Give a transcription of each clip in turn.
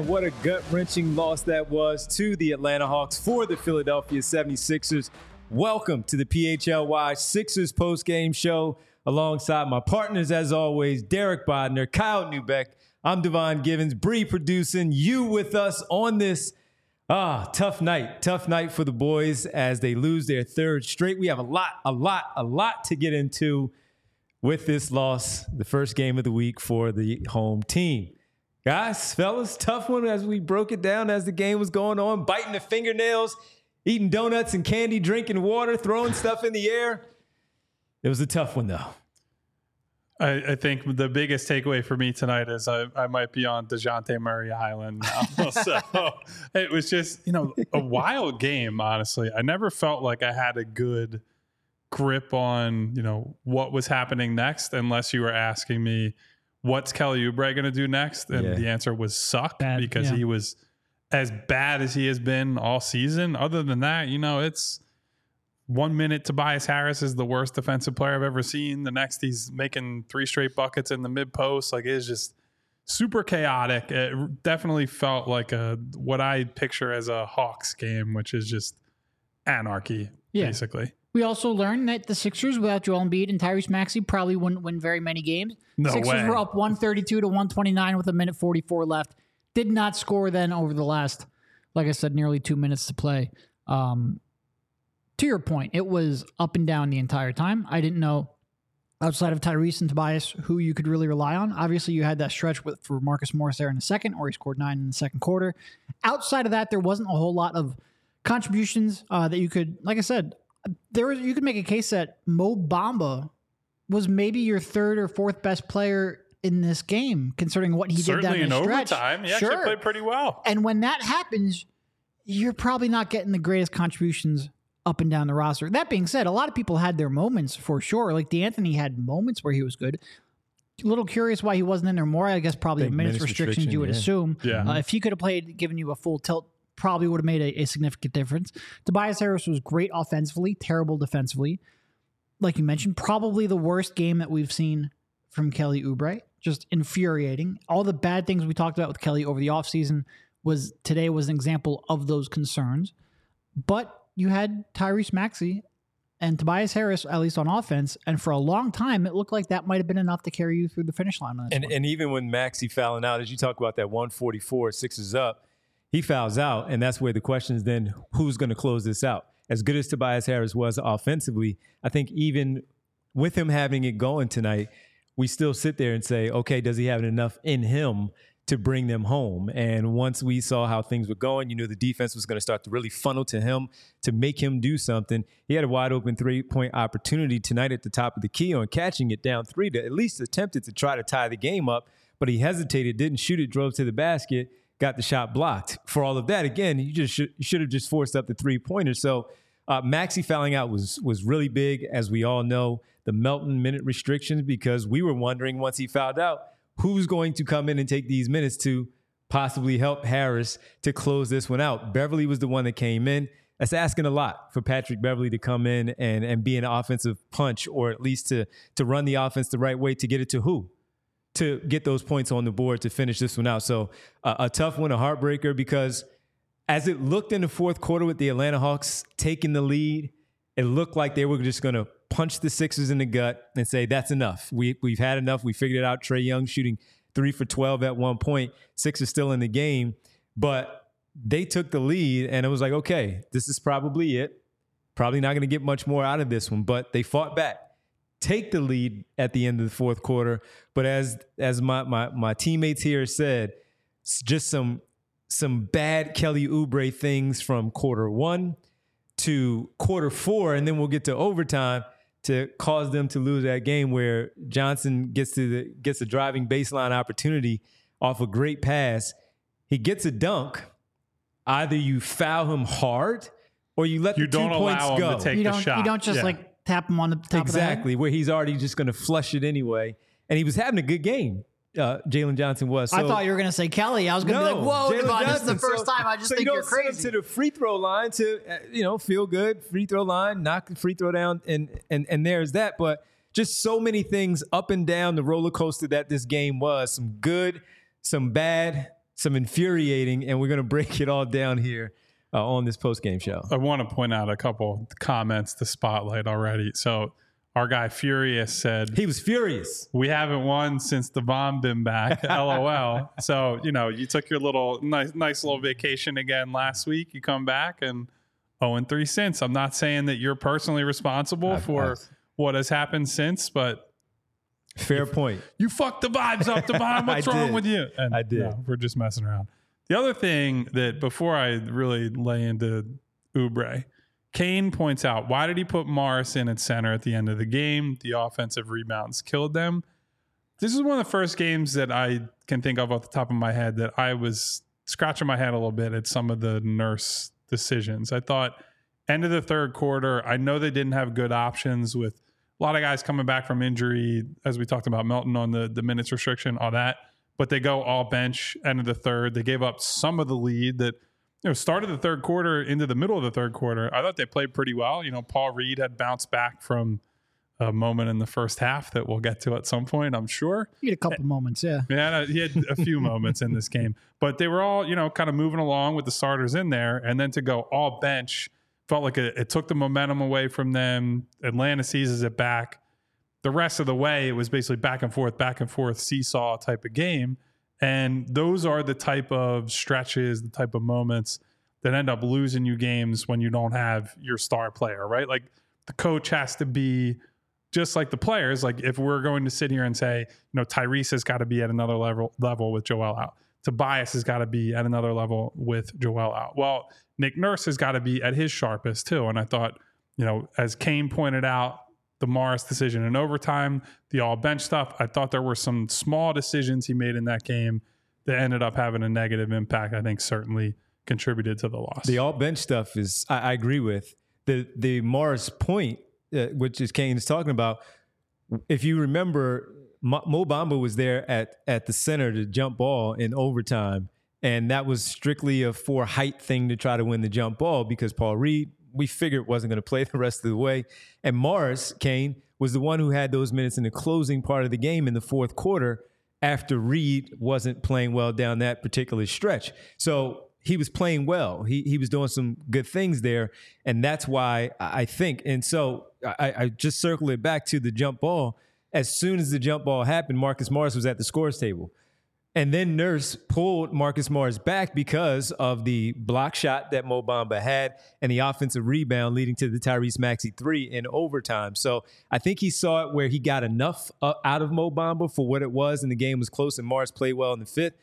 Man, what a gut wrenching loss that was to the Atlanta Hawks for the Philadelphia 76ers. Welcome to the PHLY Sixers post game show alongside my partners, as always, Derek Bodner, Kyle Neubeck. I'm Devon Givens, Bree producing you with us on this ah tough night, tough night for the boys as they lose their third straight. We have a lot, a lot, a lot to get into with this loss, the first game of the week for the home team. Guys, fellas, tough one as we broke it down as the game was going on, biting the fingernails, eating donuts and candy, drinking water, throwing stuff in the air. It was a tough one, though. I, I think the biggest takeaway for me tonight is I, I might be on DeJounte Murray Island now. so it was just, you know, a wild game, honestly. I never felt like I had a good grip on, you know, what was happening next unless you were asking me – what's Kelly Oubre going to do next? And Yeah. the answer was suck Bad, because yeah. he was as bad as he has been all season. Other than that, you know, it's one minute Tobias Harris is the worst defensive player I've ever seen. The next he's making three straight buckets in the mid post. Like it's just super chaotic. It definitely felt like a what I picture as a Hawks game, which is just anarchy, Yeah. basically. We also learned that the Sixers without Joel Embiid and Tyrese Maxey probably wouldn't win very many games. No Sixers way. were up 132 to 129 with a minute 44 left. Did not score then over the last, like I said, nearly two minutes to play. Um, to your point, it was up and down the entire time. I didn't know outside of Tyrese and Tobias who you could really rely on. Obviously, you had that stretch with for Marcus Morris there in the second, or he scored nine in the second quarter. Outside of that, there wasn't a whole lot of contributions uh, that you could, like I said, there was you could make a case that Mo Bamba was maybe your third or fourth best player in this game, considering what he Certainly did in down the stretch. overtime, he sure. actually played pretty well. And when that happens, you're probably not getting the greatest contributions up and down the roster. That being said, a lot of people had their moments for sure. Like De'Anthony had moments where he was good. A little curious why he wasn't in there more. I guess probably Big minutes, minutes restrictions restriction, you would yeah. assume. Yeah. Uh, if he could have played, given you a full tilt, probably would have made a, a significant difference. Tobias Harris was great offensively, terrible defensively. Like you mentioned, probably the worst game that we've seen from Kelly Oubre. Just infuriating. All the bad things we talked about with Kelly over the offseason was today was an example of those concerns. But you had Tyrese Maxey and Tobias Harris, at least on offense, and for a long time, it looked like that might have been enough to carry you through the finish line on this And one. and even when Maxey fouling out, as you talk about that 144, six is up, he fouls out, and that's where the question is then who's going to close this out? As good as Tobias Harris was offensively, I think even with him having it going tonight, we still sit there and say, okay, does he have enough in him to bring them home? And once we saw how things were going, you knew the defense was going to start to really funnel to him to make him do something. He had a wide open three point opportunity tonight at the top of the key on catching it down three to at least attempted to try to tie the game up, but he hesitated, didn't shoot it, drove to the basket, got the shot blocked. For all of that, again, you just should, should have just forced up the three pointer. So uh, Maxey fouling out was was really big, as we all know. the Melton minute restrictions because we were wondering once he fouled out who's going to come in and take these minutes to possibly help Harris to close this one out. Beverley was the one that came in. That's asking a lot for Patrick Beverley to come in and, and be an offensive punch or at least to, to run the offense the right way to get it to who? To get those points on the board to finish this one out. So uh, a tough one, a heartbreaker because as it looked in the fourth quarter with the Atlanta Hawks taking the lead, it looked like they were just going to punch the Sixers in the gut and say, that's enough. We, we've had enough. We figured it out. Trae Young shooting three for 12 at one point. Six is still in the game. But they took the lead and it was like, okay, this is probably it. Probably not going to get much more out of this one. But they fought back, take the lead at the end of the fourth quarter. But as as my my, my teammates here said, just some some bad Kelly Oubre things from quarter one to quarter four, and then we'll get to overtime to cause them to lose that game where Johnson gets to the gets a driving baseline opportunity off a great pass. He gets a dunk. Either you foul him hard or you let You the two don't points allow him go. to take you the don't shot. you don't just Yeah. like tap him on the top exactly where he's already just going to flush it anyway. And he was having a good game. Uh, Jalen Johnson was. So. I thought you were gonna say Kelly. I was gonna be like, "Whoa, Jalen Devon, this is the first So- time." I just so think you you're don't send him crazy. to the free throw line to uh, you know feel good free throw line, knock the free throw down, and and and there's that. But just so many things up and down the roller coaster that this game was. Some good, some bad, some infuriating, and we're gonna break it all down here uh, on this post game show. I want to point out a couple comments to spotlight already. So our guy Furious said, He was furious. "We haven't won since the bomb been back." LOL. So you know, you took your little nice, nice little vacation again last week. You come back and zero and three since. I'm not saying that you're personally responsible for what has happened since, but Fair point. you fucked the vibes up the bomb. What's wrong did. with you? And I did. no, we're just messing around. The other thing that before I really lay into Oubre, Kane points out why did he put Morris in at center at the end of the game? The offensive rebounds killed them. This is one of the first games that I can think of off the top of my head that I was scratching my head a little bit at some of the nurse decisions. I thought end of the third quarter, I know they didn't have good options with a lot of guys coming back from injury, as we talked about Melton on the, the minutes restriction, all that. But they go all bench end of the third. They gave up some of the lead that you know started the third quarter into the middle of the third quarter. I thought they played pretty well. You know, Paul Reed had bounced back from a moment in the first half that we'll get to at some point, I'm sure. He had a couple moments, yeah. Yeah, uh, he had a few moments in this game, but they were all, you know, kind of moving along with the starters in there. And then to go all bench felt like it, it took the momentum away from them. Atlanta seizes it back. The rest of the way, it was basically back and forth, back and forth, seesaw type of game. And those are the type of stretches, the type of moments that end up losing you games when you don't have your star player, right? Like the coach has to be just like the players, like if we're going to sit here and say, you know, Tyrese has got to be at another level level with Joel out. Tobias has got to be at another level with Joel out. Well, Nick Nurse has got to be at his sharpest too. And I thought, you know, as Kane pointed out, the Morris decision in overtime, the all bench stuff, I thought there were some small decisions he made in that game that ended up having a negative impact. I think certainly contributed to the loss. The all bench stuff is I, I agree with the the Morris point, uh, which is Kane is talking about. If you remember, Mo Bamba was there at at the center to jump ball in overtime, and that was strictly a for height thing to try to win the jump ball because Paul Reed we figured wasn't going to play the rest of the way, and Morris Kane was the one who had those minutes in the closing part of the game in the fourth quarter after Reed wasn't playing well down that particular stretch. So he was playing well. He he was doing some good things there, and that's why I think. And so I, I just circle it back to the jump ball. As soon as the jump ball happened, Marcus Morris was at the scores table. And then Nurse pulled Marcus Morris back because of the block shot that Mo Bamba had and the offensive rebound leading to the Tyrese Maxey three in overtime. So I think he saw it where he got enough out of Mo Bamba for what it was, and the game was close, and Morris played well in the fifth.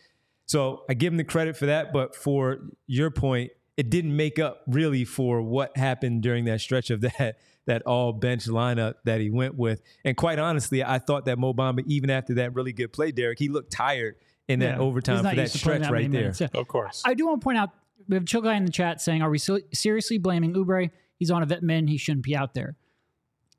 So I give him the credit for that. But for your point, it didn't make up really for what happened during that stretch of that that all bench lineup that he went with. And quite honestly, I thought that Mo Bamba, even after that really good play, Derek, he looked tired in that Yeah. overtime for that used to playing stretch that right there. minutes, yeah. of course. I do want to point out we have a chill guy in the chat saying, "Are we se- seriously blaming Oubre? He's on a vet min. He shouldn't be out there."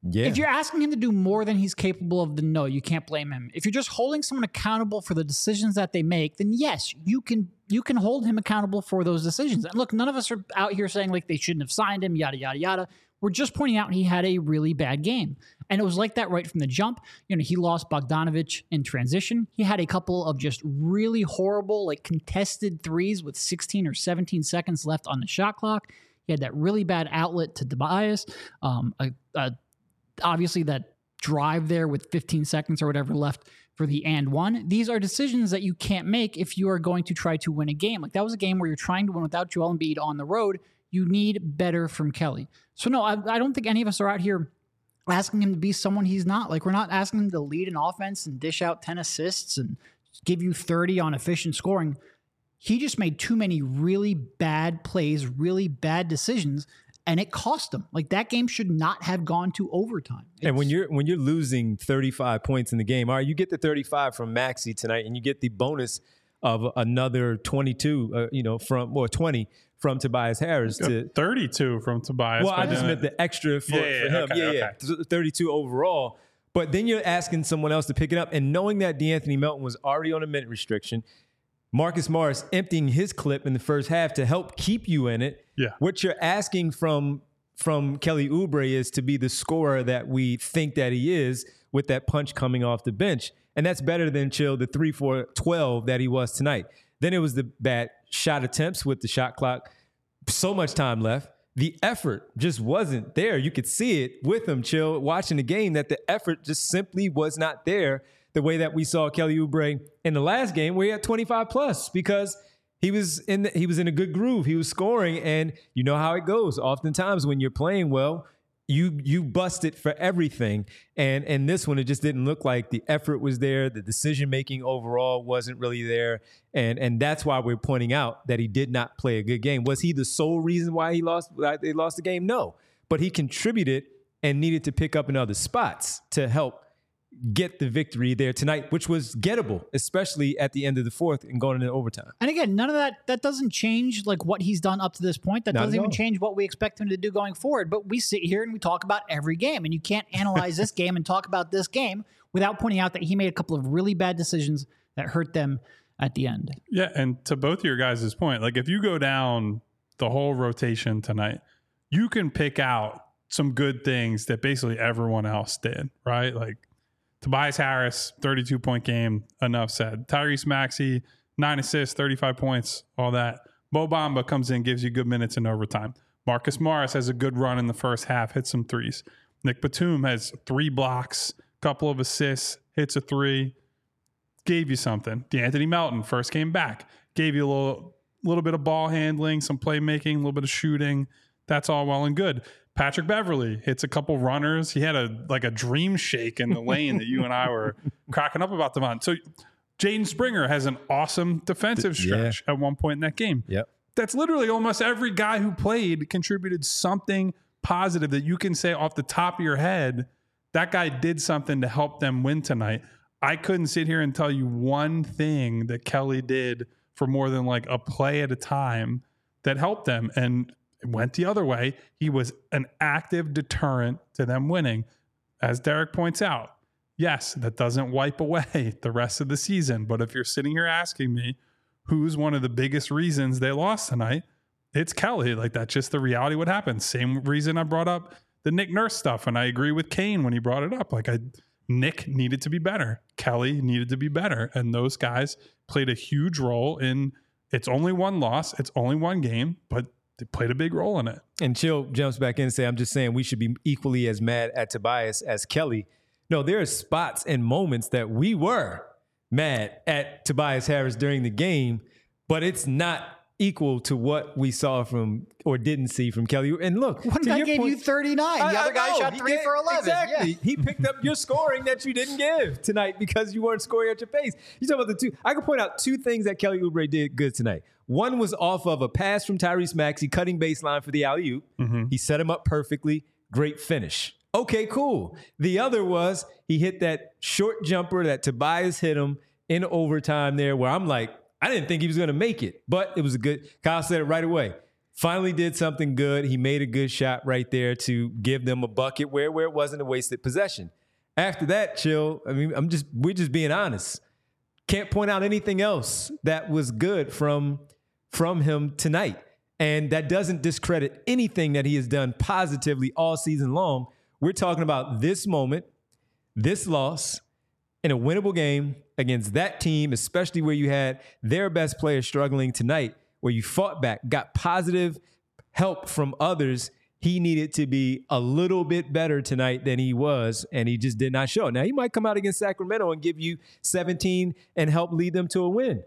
Yeah. If you're asking him to do more than he's capable of, then no, you can't blame him. If you're just holding someone accountable for the decisions that they make, then yes, you can you can hold him accountable for those decisions. And look, none of us are out here saying like they shouldn't have signed him, yada yada yada. We're just pointing out he had a really bad game. And it was like that right from the jump. You know, he lost Bogdanovich in transition. He had a couple of just really horrible, like contested threes with 16 or 17 seconds left on the shot clock. He had that really bad outlet to Tobias. Um, a, a, obviously, that drive there with 15 seconds or whatever left for the and one. These are decisions that you can't make if you are going to try to win a game. Like that was a game where you're trying to win without Joel Embiid on the road. You need better from Kelly. So no, I, I don't think any of us are out here asking him to be someone he's not. Like we're not asking him to lead an offense and dish out 10 assists and give you 30 on efficient scoring. He just made too many really bad plays, really bad decisions, and it cost him. Like that game should not have gone to overtime. and when you're when you're losing 35 points in the game, all right, you get the 35 from Maxey tonight, and you get the bonus of another 22, uh, you know, from or 20 from Tobias Harris to 32 from Tobias. Well, I just meant the extra for, Yeah, yeah, for him. okay, yeah, yeah. okay. Th- 32 overall. But then you're asking someone else to pick it up. And knowing that De'Anthony Melton was already on a minute restriction, Marcus Morris emptying his clip in the first half to help keep you in it. Yeah. What you're asking from from Kelly Oubre is to be the scorer that we think that he is with that punch coming off the bench. And that's better than chill the 3 4 12 that he was tonight. Then it was the bad shot attempts with the shot clock so much time left. The effort just wasn't there. You could see it with him, chill, watching the game, that the effort just simply was not there the way that we saw Kelly Oubre in the last game where he had 25 plus because he was in the, he was in a good groove. He was scoring, and you know how it goes. Oftentimes when you're playing well, you you bust it for everything. And and this one, it just didn't look like the effort was there. The decision making overall wasn't really there. And and that's why we're pointing out that he did not play a good game. Was he the sole reason why he lost why they lost the game? No. But he contributed and needed to pick up in other spots to help get the victory there tonight, which was gettable, especially at the end of the fourth and going into overtime. And again, none of that that doesn't change like what he's done up to this point. That Not doesn't even change what we expect him to do going forward. But we sit here and we talk about every game, and you can't analyze this game and talk about this game without pointing out that he made a couple of really bad decisions that hurt them at the end. Yeah, and to both of your guys' point, like if you go down the whole rotation tonight, you can pick out some good things that basically everyone else did, right? Like Tobias Harris, 32 point game, enough said. Tyrese Maxey, nine assists, 35 points, all that. Mo Bamba comes in, gives you good minutes in overtime. Marcus Morris has a good run in the first half, hits some threes. Nick Batum has three blocks, couple of assists, hits a three, gave you something. De'Anthony Melton first came back, gave you a little little bit of ball handling, some playmaking, a little bit of shooting. That's all well and good. Patrick Beverley hits a couple runners. He had a like a dream shake in the lane that you and I were cracking up about Devon. So Jaden Springer has an awesome defensive Yeah. stretch at one point in that game. Yep. That's literally almost every guy who played contributed something positive that you can say off the top of your head, that guy did something to help them win tonight. I couldn't sit here and tell you one thing that Kelly did for more than like a play at a time that helped them. And went the other way. He was an active deterrent to them winning. As Derek points out, yes, that doesn't wipe away the rest of the season. But if you're sitting here asking me who's one of the biggest reasons they lost tonight, it's Kelly. Like that's just the reality what happened. Same reason I brought up the Nick Nurse stuff, and I agree with Kane when he brought it up. Like I Nick needed to be better. Kelly needed to be better. And those guys played a huge role in it's only one loss, it's only one game, but they played a big role in it. And Chill jumps back in and say, I'm just saying we should be equally as mad at Tobias as Kelly. No, there are spots and moments that we were mad at Tobias Harris during the game, but it's not equal to what we saw from or didn't see from Kelly. And look, One to guy gave point- you 39. I- the I other guy shot three did- for 11. Exactly. Yeah. He picked up your scoring that you didn't give tonight because you weren't scoring at your pace. You talk about the two. I can point out two things that Kelly Oubre did good tonight. One was off of a pass from Tyrese Maxey, cutting baseline for the alley oop. Mm-hmm. He set him up perfectly. Great finish. Okay, cool. The other was he hit that short jumper that Tobias hit him in overtime there, where I'm like, I didn't think he was going to make it, but it was a good. Kyle said it right away. finally did something good. He made a good shot right there to give them a bucket where where it wasn't a wasted possession. After that, chill. I mean, I'm just we're just being honest. Can't point out anything else that was good from from him tonight. And that doesn't discredit anything that he has done positively all season long. We're talking about this moment, this loss in a winnable game against that team, especially where you had their best player struggling tonight, where you fought back, got positive help from others. He needed to be a little bit better tonight than he was, and he just did not show. Now, he might come out against Sacramento and give you 17 and help lead them to a win.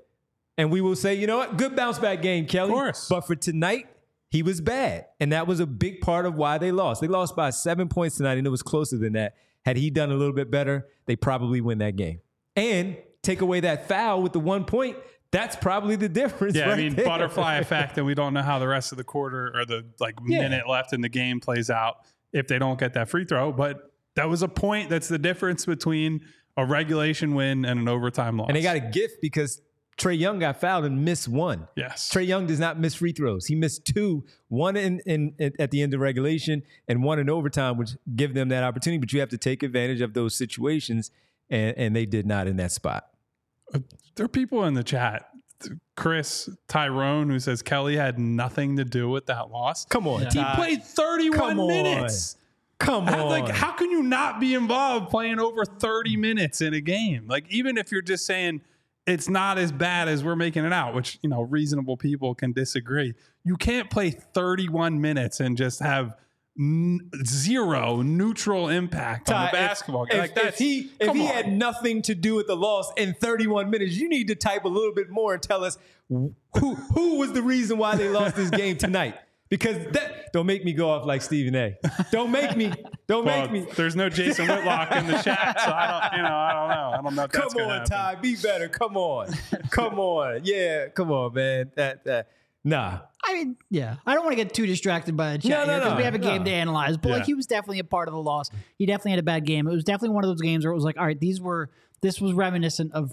And we will say, you know what? Good bounce back game, Kelly. Of course. But for tonight, he was bad. And that was a big part of why they lost. They lost by seven points tonight, and it was closer than that. Had he done a little bit better, they probably win that game. And take away that foul with the one point, that's probably the difference. Yeah, right I mean there. butterfly effect, and we don't know how the rest of the quarter or the like Yeah. minute left in the game plays out if they don't get that free throw. But that was a point. That's the difference between a regulation win and an overtime loss. And they got a gift because Trae Young got fouled and missed one. yes. Trae Young does not miss free throws. He missed two, one in, in, in- at the end of regulation and one in overtime, which give them that opportunity. But you have to take advantage of those situations, and, and they did not in that spot. Uh, there are people in the chat. Chris Tyrone who says Kelly had nothing to do with that loss. Come on, He Ty. played 31 Come on. minutes. Come on. like, how can you not be involved playing over 30 minutes in a game? Like, even if you're just saying it's not as bad as we're making it out, which, you know, reasonable people can disagree. You can't play 31 minutes and just have n- zero neutral impact on Ty, the if- basketball game. If, like, if he if he on. had nothing to do with the loss in 31 minutes, you need to type a little bit more and tell us who who was the reason why they lost this game tonight. Because that don't make me go off like Stephen A. Don't make me. Don't Well, make me. there's no Jason Whitlock in the chat, so I don't, you know, I don't know. I don't know if that's Come on, happen. Ty. Be better. Come on. Come on. Yeah. Come on, man. That. that nah. I mean, yeah, I don't want to get too distracted by the chat No, no, because no, we have a game no. to analyze. But like, he was definitely a part of the loss. He definitely had a bad game. It was definitely one of those games where it was like, all right, these were this was reminiscent of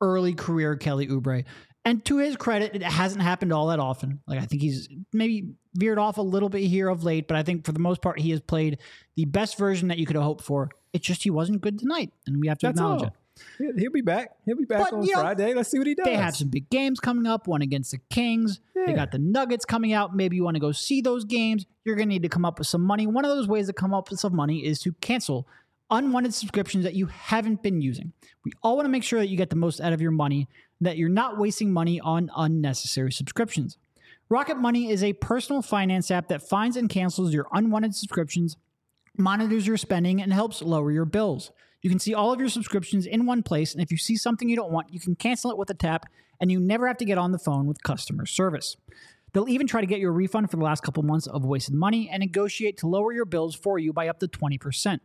early career Kelly Oubre. And to his credit, it hasn't happened all that often. Like I think he's maybe veered off a little bit here of late, but I think for the most part, he has played the best version that you could have hoped for. It's just he wasn't good tonight, and we have to That's acknowledge all. it. He'll, be back. He'll be back But, on you know, Friday. Let's see what he does. They have some big games coming up. One against the Kings. They got the Nuggets coming out. Maybe you want to go see those games. You're going to need to come up with some money. One of those ways to come up with some money is to cancel unwanted subscriptions that you haven't been using. We all want to make sure that you get the most out of your money, that you're not wasting money on unnecessary subscriptions. Rocket Money is a personal finance app that finds and cancels your unwanted subscriptions monitors your spending, and helps lower your bills. You can see all of your subscriptions in one place, and if you see something you don't want, you can cancel it with a tap, and you never have to get on the phone with customer service. They'll even try to get you a refund for the last couple months of wasted money and negotiate to lower your bills for you by up to 20%.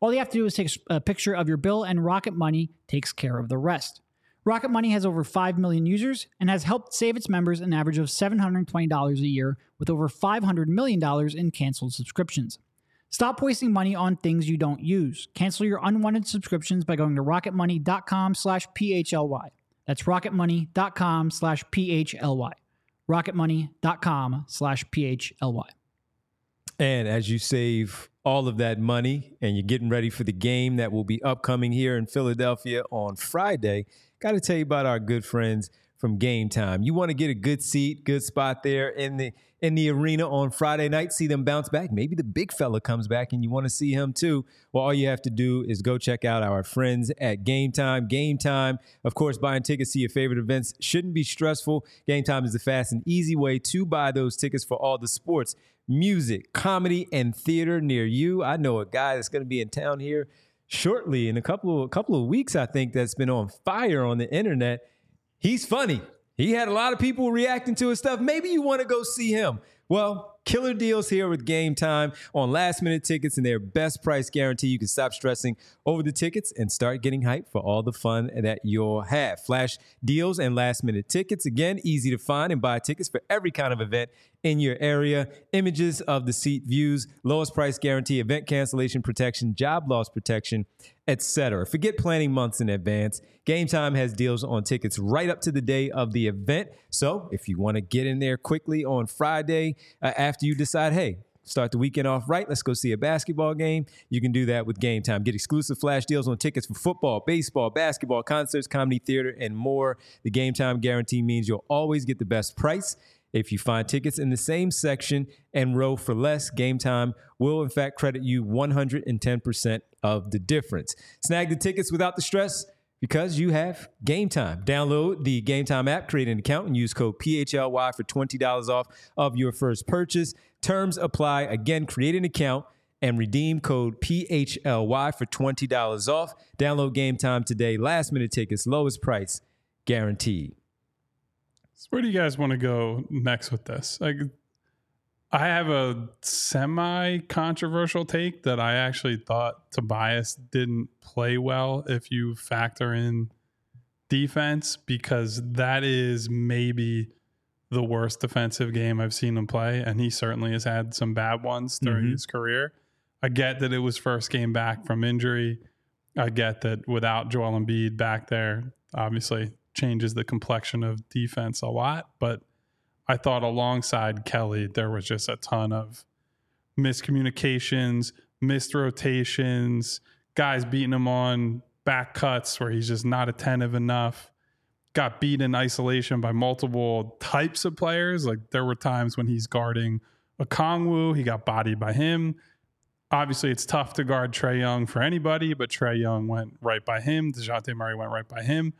All you have to do is take a picture of your bill, and Rocket Money takes care of the rest. Rocket Money has over 5 million users and has helped save its members an average of $720 a year with over $500 million in canceled subscriptions. Stop wasting money on things you don't use. Cancel your unwanted subscriptions by going to rocketmoney.com slash PHLY. That's rocketmoney.com slash PHLY. Rocketmoney.com slash PHLY. And as you save all of that money and you're getting ready for the game that will be upcoming here in Philadelphia on Friday, got to tell you about our good friends from Game Time. You want to get a good seat, good spot there in the in the arena on Friday night, see them bounce back. Maybe the big fella comes back and you want to see him too. Well, all you have to do is go check out our friends at Game Time. Game Time, of course, buying tickets to your favorite events shouldn't be stressful. Game Time is the fast and easy way to buy those tickets for all the sports, music, comedy, and theater near you. I know a guy that's going to be in town here shortly in a couple of, a couple of weeks, I think, that's been on fire on the internet. He's funny. He had a lot of people reacting to his stuff. Maybe you want to go see him. Well, Killer deals here with Game Time on last minute tickets and their best price guarantee. You can stop stressing over the tickets and start getting hyped for all the fun that you'll have. Flash deals and last minute tickets. Again, easy to find and buy tickets for every kind of event in your area. Images of the seat views, lowest price guarantee, event cancellation protection, job loss protection, etc. Forget planning months in advance. Game Time has deals on tickets right up to the day of the event. So if you want to get in there quickly on Friday uh, after you decide, hey, Start the weekend off right. Let's go see a basketball game. You can do that with Game Time. Get exclusive flash deals on tickets for football, baseball, basketball, concerts, comedy, theater, and more. The Game Time guarantee means you'll always get the best price. If you find tickets in the same section and row for less, Game Time will in fact credit you 110% of the difference. Snag the tickets without the stress because you have Game Time. Download the Game Time app, create an account, and use code PHLY for $20 off of your first purchase. Terms apply. Again, create an account and redeem code PHLY for $20 off. Download Game Time today. Last minute tickets, lowest price guaranteed. So where do you guys want to go next with this? Like, I have a semi controversial take that I actually thought Tobias didn't play well if you factor in defense, because that is maybe the worst defensive game I've seen him play. And he certainly has had some bad ones during Mhm. his career. I get that it was first game back from injury. I get that without Joel Embiid back there, obviously changes the complexion of defense a lot. But I thought alongside Kelly, there was just a ton of miscommunications, missed rotations, guys beating him on back cuts where he's just not attentive enough. Got beat in isolation by multiple types of players. Like there were times when he's guarding Okongwu, he got bodied by him. Obviously, it's tough to guard Trae Young for anybody, but Trae Young went right by him. DeJounte Murray went right by him.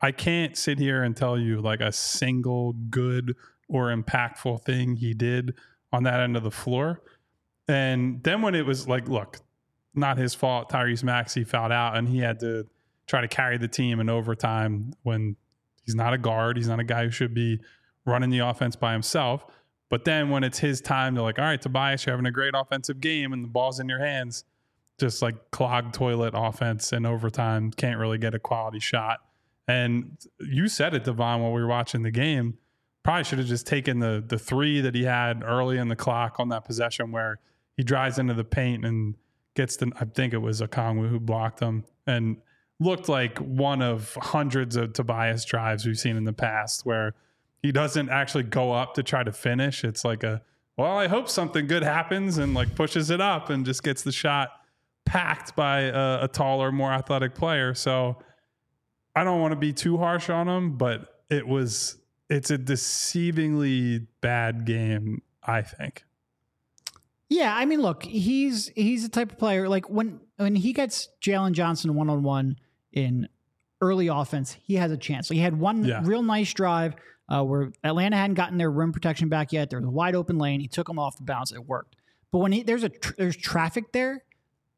I can't sit here and tell you like a single good or impactful thing he did on that end of the floor. And then when it was like, look, not his fault. Tyrese Maxey fouled out and he had to try to carry the team in overtime when he's not a guard. He's not a guy who should be running the offense by himself. But then when it's his time to like, all right, Tobias, you're having a great offensive game and the ball's in your hands, just like clogged toilet offense and overtime, can't really get a quality shot. And you said it, Devon, while we were watching the game. Probably should have just taken the the three that he had early in the clock on that possession where he drives into the paint and gets the I think it was Okongwu who blocked him and looked like one of hundreds of Tobias drives we've seen in the past where he doesn't actually go up to try to finish. It's like a well, I hope something good happens and like pushes it up and just gets the shot packed by a, a taller, more athletic player. So I don't want to be too harsh on him, but it was it's a deceivingly bad game, I think. Yeah, I mean, look, he's he's the type of player like when when he gets Jalen Johnson one on one in early offense, he has a chance. So he had one Yeah. real nice drive uh, where Atlanta hadn't gotten their rim protection back yet. There was a wide open lane. He took him off the bounce. It worked. But when he, there's a tr- there's traffic there,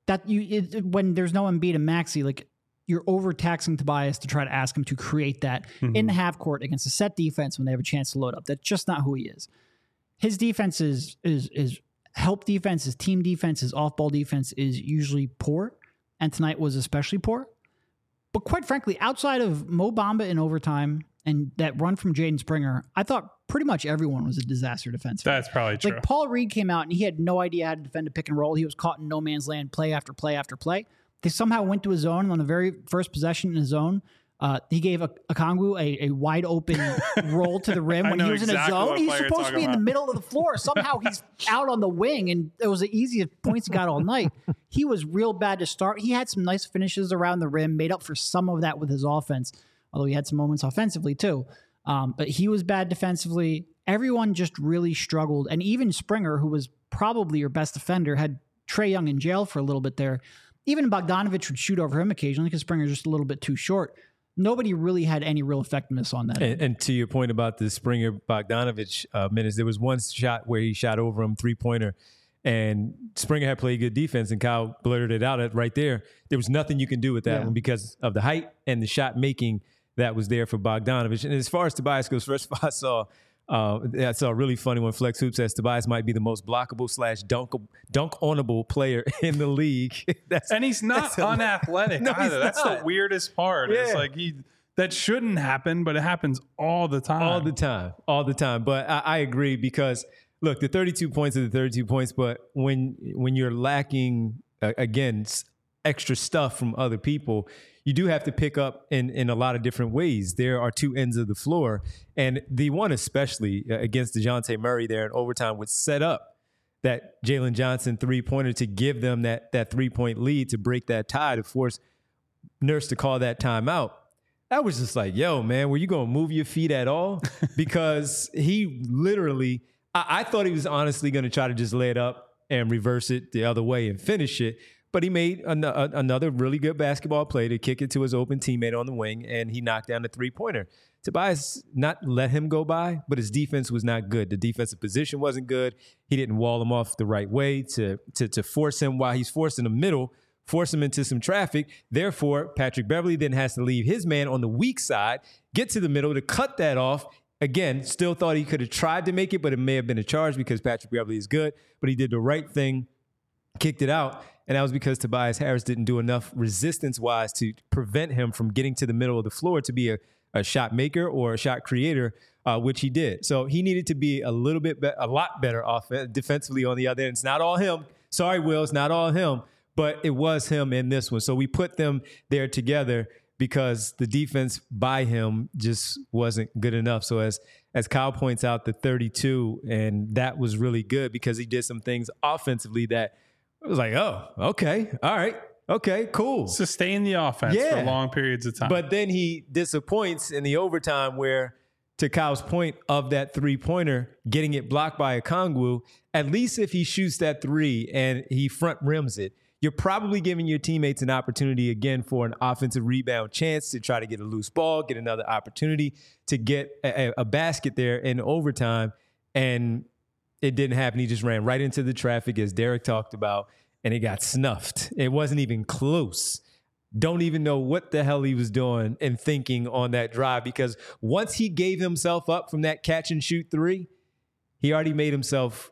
that you it, when there's no Embiid and Maxey, like you're overtaxing Tobias to try to ask him to create that mm-hmm. in the half court against a set defense when they have a chance to load up. That's just not who he is. His defense is is is help defense, his team defense, his off ball defense is usually poor, and tonight was especially poor. But quite frankly, outside of Mo Bamba in overtime and that run from Jaden Springer, I thought pretty much everyone was a disaster defensively. That's probably true. Like Paul Reed came out and he had no idea how to defend a pick and roll. He was caught in no man's land play after play after play. They somehow went to his zone on the very first possession in his zone. Uh, he gave a, Okongwu a, a wide open roll to the rim when he was exactly in a zone. He's supposed to be in the middle of the floor. Somehow he's out on the wing, and it was the easiest points he got all night. He was real bad to start. He had some nice finishes around the rim, made up for some of that with his offense, although he had some moments offensively too. Um, but he was bad defensively. Everyone just really struggled. And even Springer, who was probably your best defender, had Trae Young in jail for a little bit there. Even Bogdanovich would shoot over him occasionally because Springer's just a little bit too short. Nobody really had any real effectiveness on that. And, and to your point about the Springer Bogdanovich uh, minutes, there was one shot where he shot over him three pointer, and Springer had played good defense, and Kyle blurted it out at right there. There was nothing you can do with that Yeah. one because of the height and the shot making that was there for Bogdanovich. And as far as Tobias goes, first of all, I saw Uh, saw a really funny one. Flex Hoop says Tobias might be the most blockable slash dunk dunk onable player in the league. that's, and he's not that's unathletic No, either. That's the weirdest part. It's like he that shouldn't happen, but it happens all the time. all the time, all the time. But I, I agree because look, the 32 points are the 32 points. But when when you're lacking uh, again extra stuff from other people, you do have to pick up in in a lot of different ways. There are two ends of the floor, and the one especially uh, against Dejounte Murray there in overtime would set up that Jalen Johnson three pointer to give them that that three point lead to break that tie to force Nurse to call that timeout. I was just like, yo, man, were you going to move your feet at all? Because he literally, I, I thought he was honestly going to try to just lay it up and reverse it the other way and finish it. But he made an- a- another really good basketball play to kick it to his open teammate on the wing, and he knocked down a three pointer. Tobias not let him go by, but his defense was not good. The defensive position wasn't good. He didn't wall him off the right way to to, to force him while he's forced in the middle force him into some traffic. Therefore, Patrick Beverley then has to leave his man on the weak side, get to the middle to cut that off. Again, still thought he could have tried to make it, but it may have been a charge because Patrick Beverley is good. But he did the right thing, kicked it out. And that was because Tobias Harris didn't do enough resistance wise to prevent him from getting to the middle of the floor to be a, a shot maker or a shot creator, uh, which he did. So he needed to be a little bit, be- a lot better off defensively on the other end. It's not all him. Sorry, Will, it's not all him, but it was him in this one. So we put them there together because the defense by him just wasn't good enough. So as as Kyle points out, the 32, and that was really good because he did some things offensively that it was like, oh, okay, all right, okay, cool. Sustain the offense Yeah. for long periods of time. But then he disappoints in the overtime where, to Kyle's point of that three pointer, getting it blocked by Okongwu, at least if he shoots that three and he front rims it, you're probably giving your teammates an opportunity again for an offensive rebound chance to try to get a loose ball, get another opportunity to get a, a- a basket there in overtime. And it didn't happen. He just ran right into the traffic, as Derek talked about, and it got snuffed. It wasn't even close. Don't even know what the hell he was doing and thinking on that drive because once he gave himself up from that catch and shoot three, he already made himself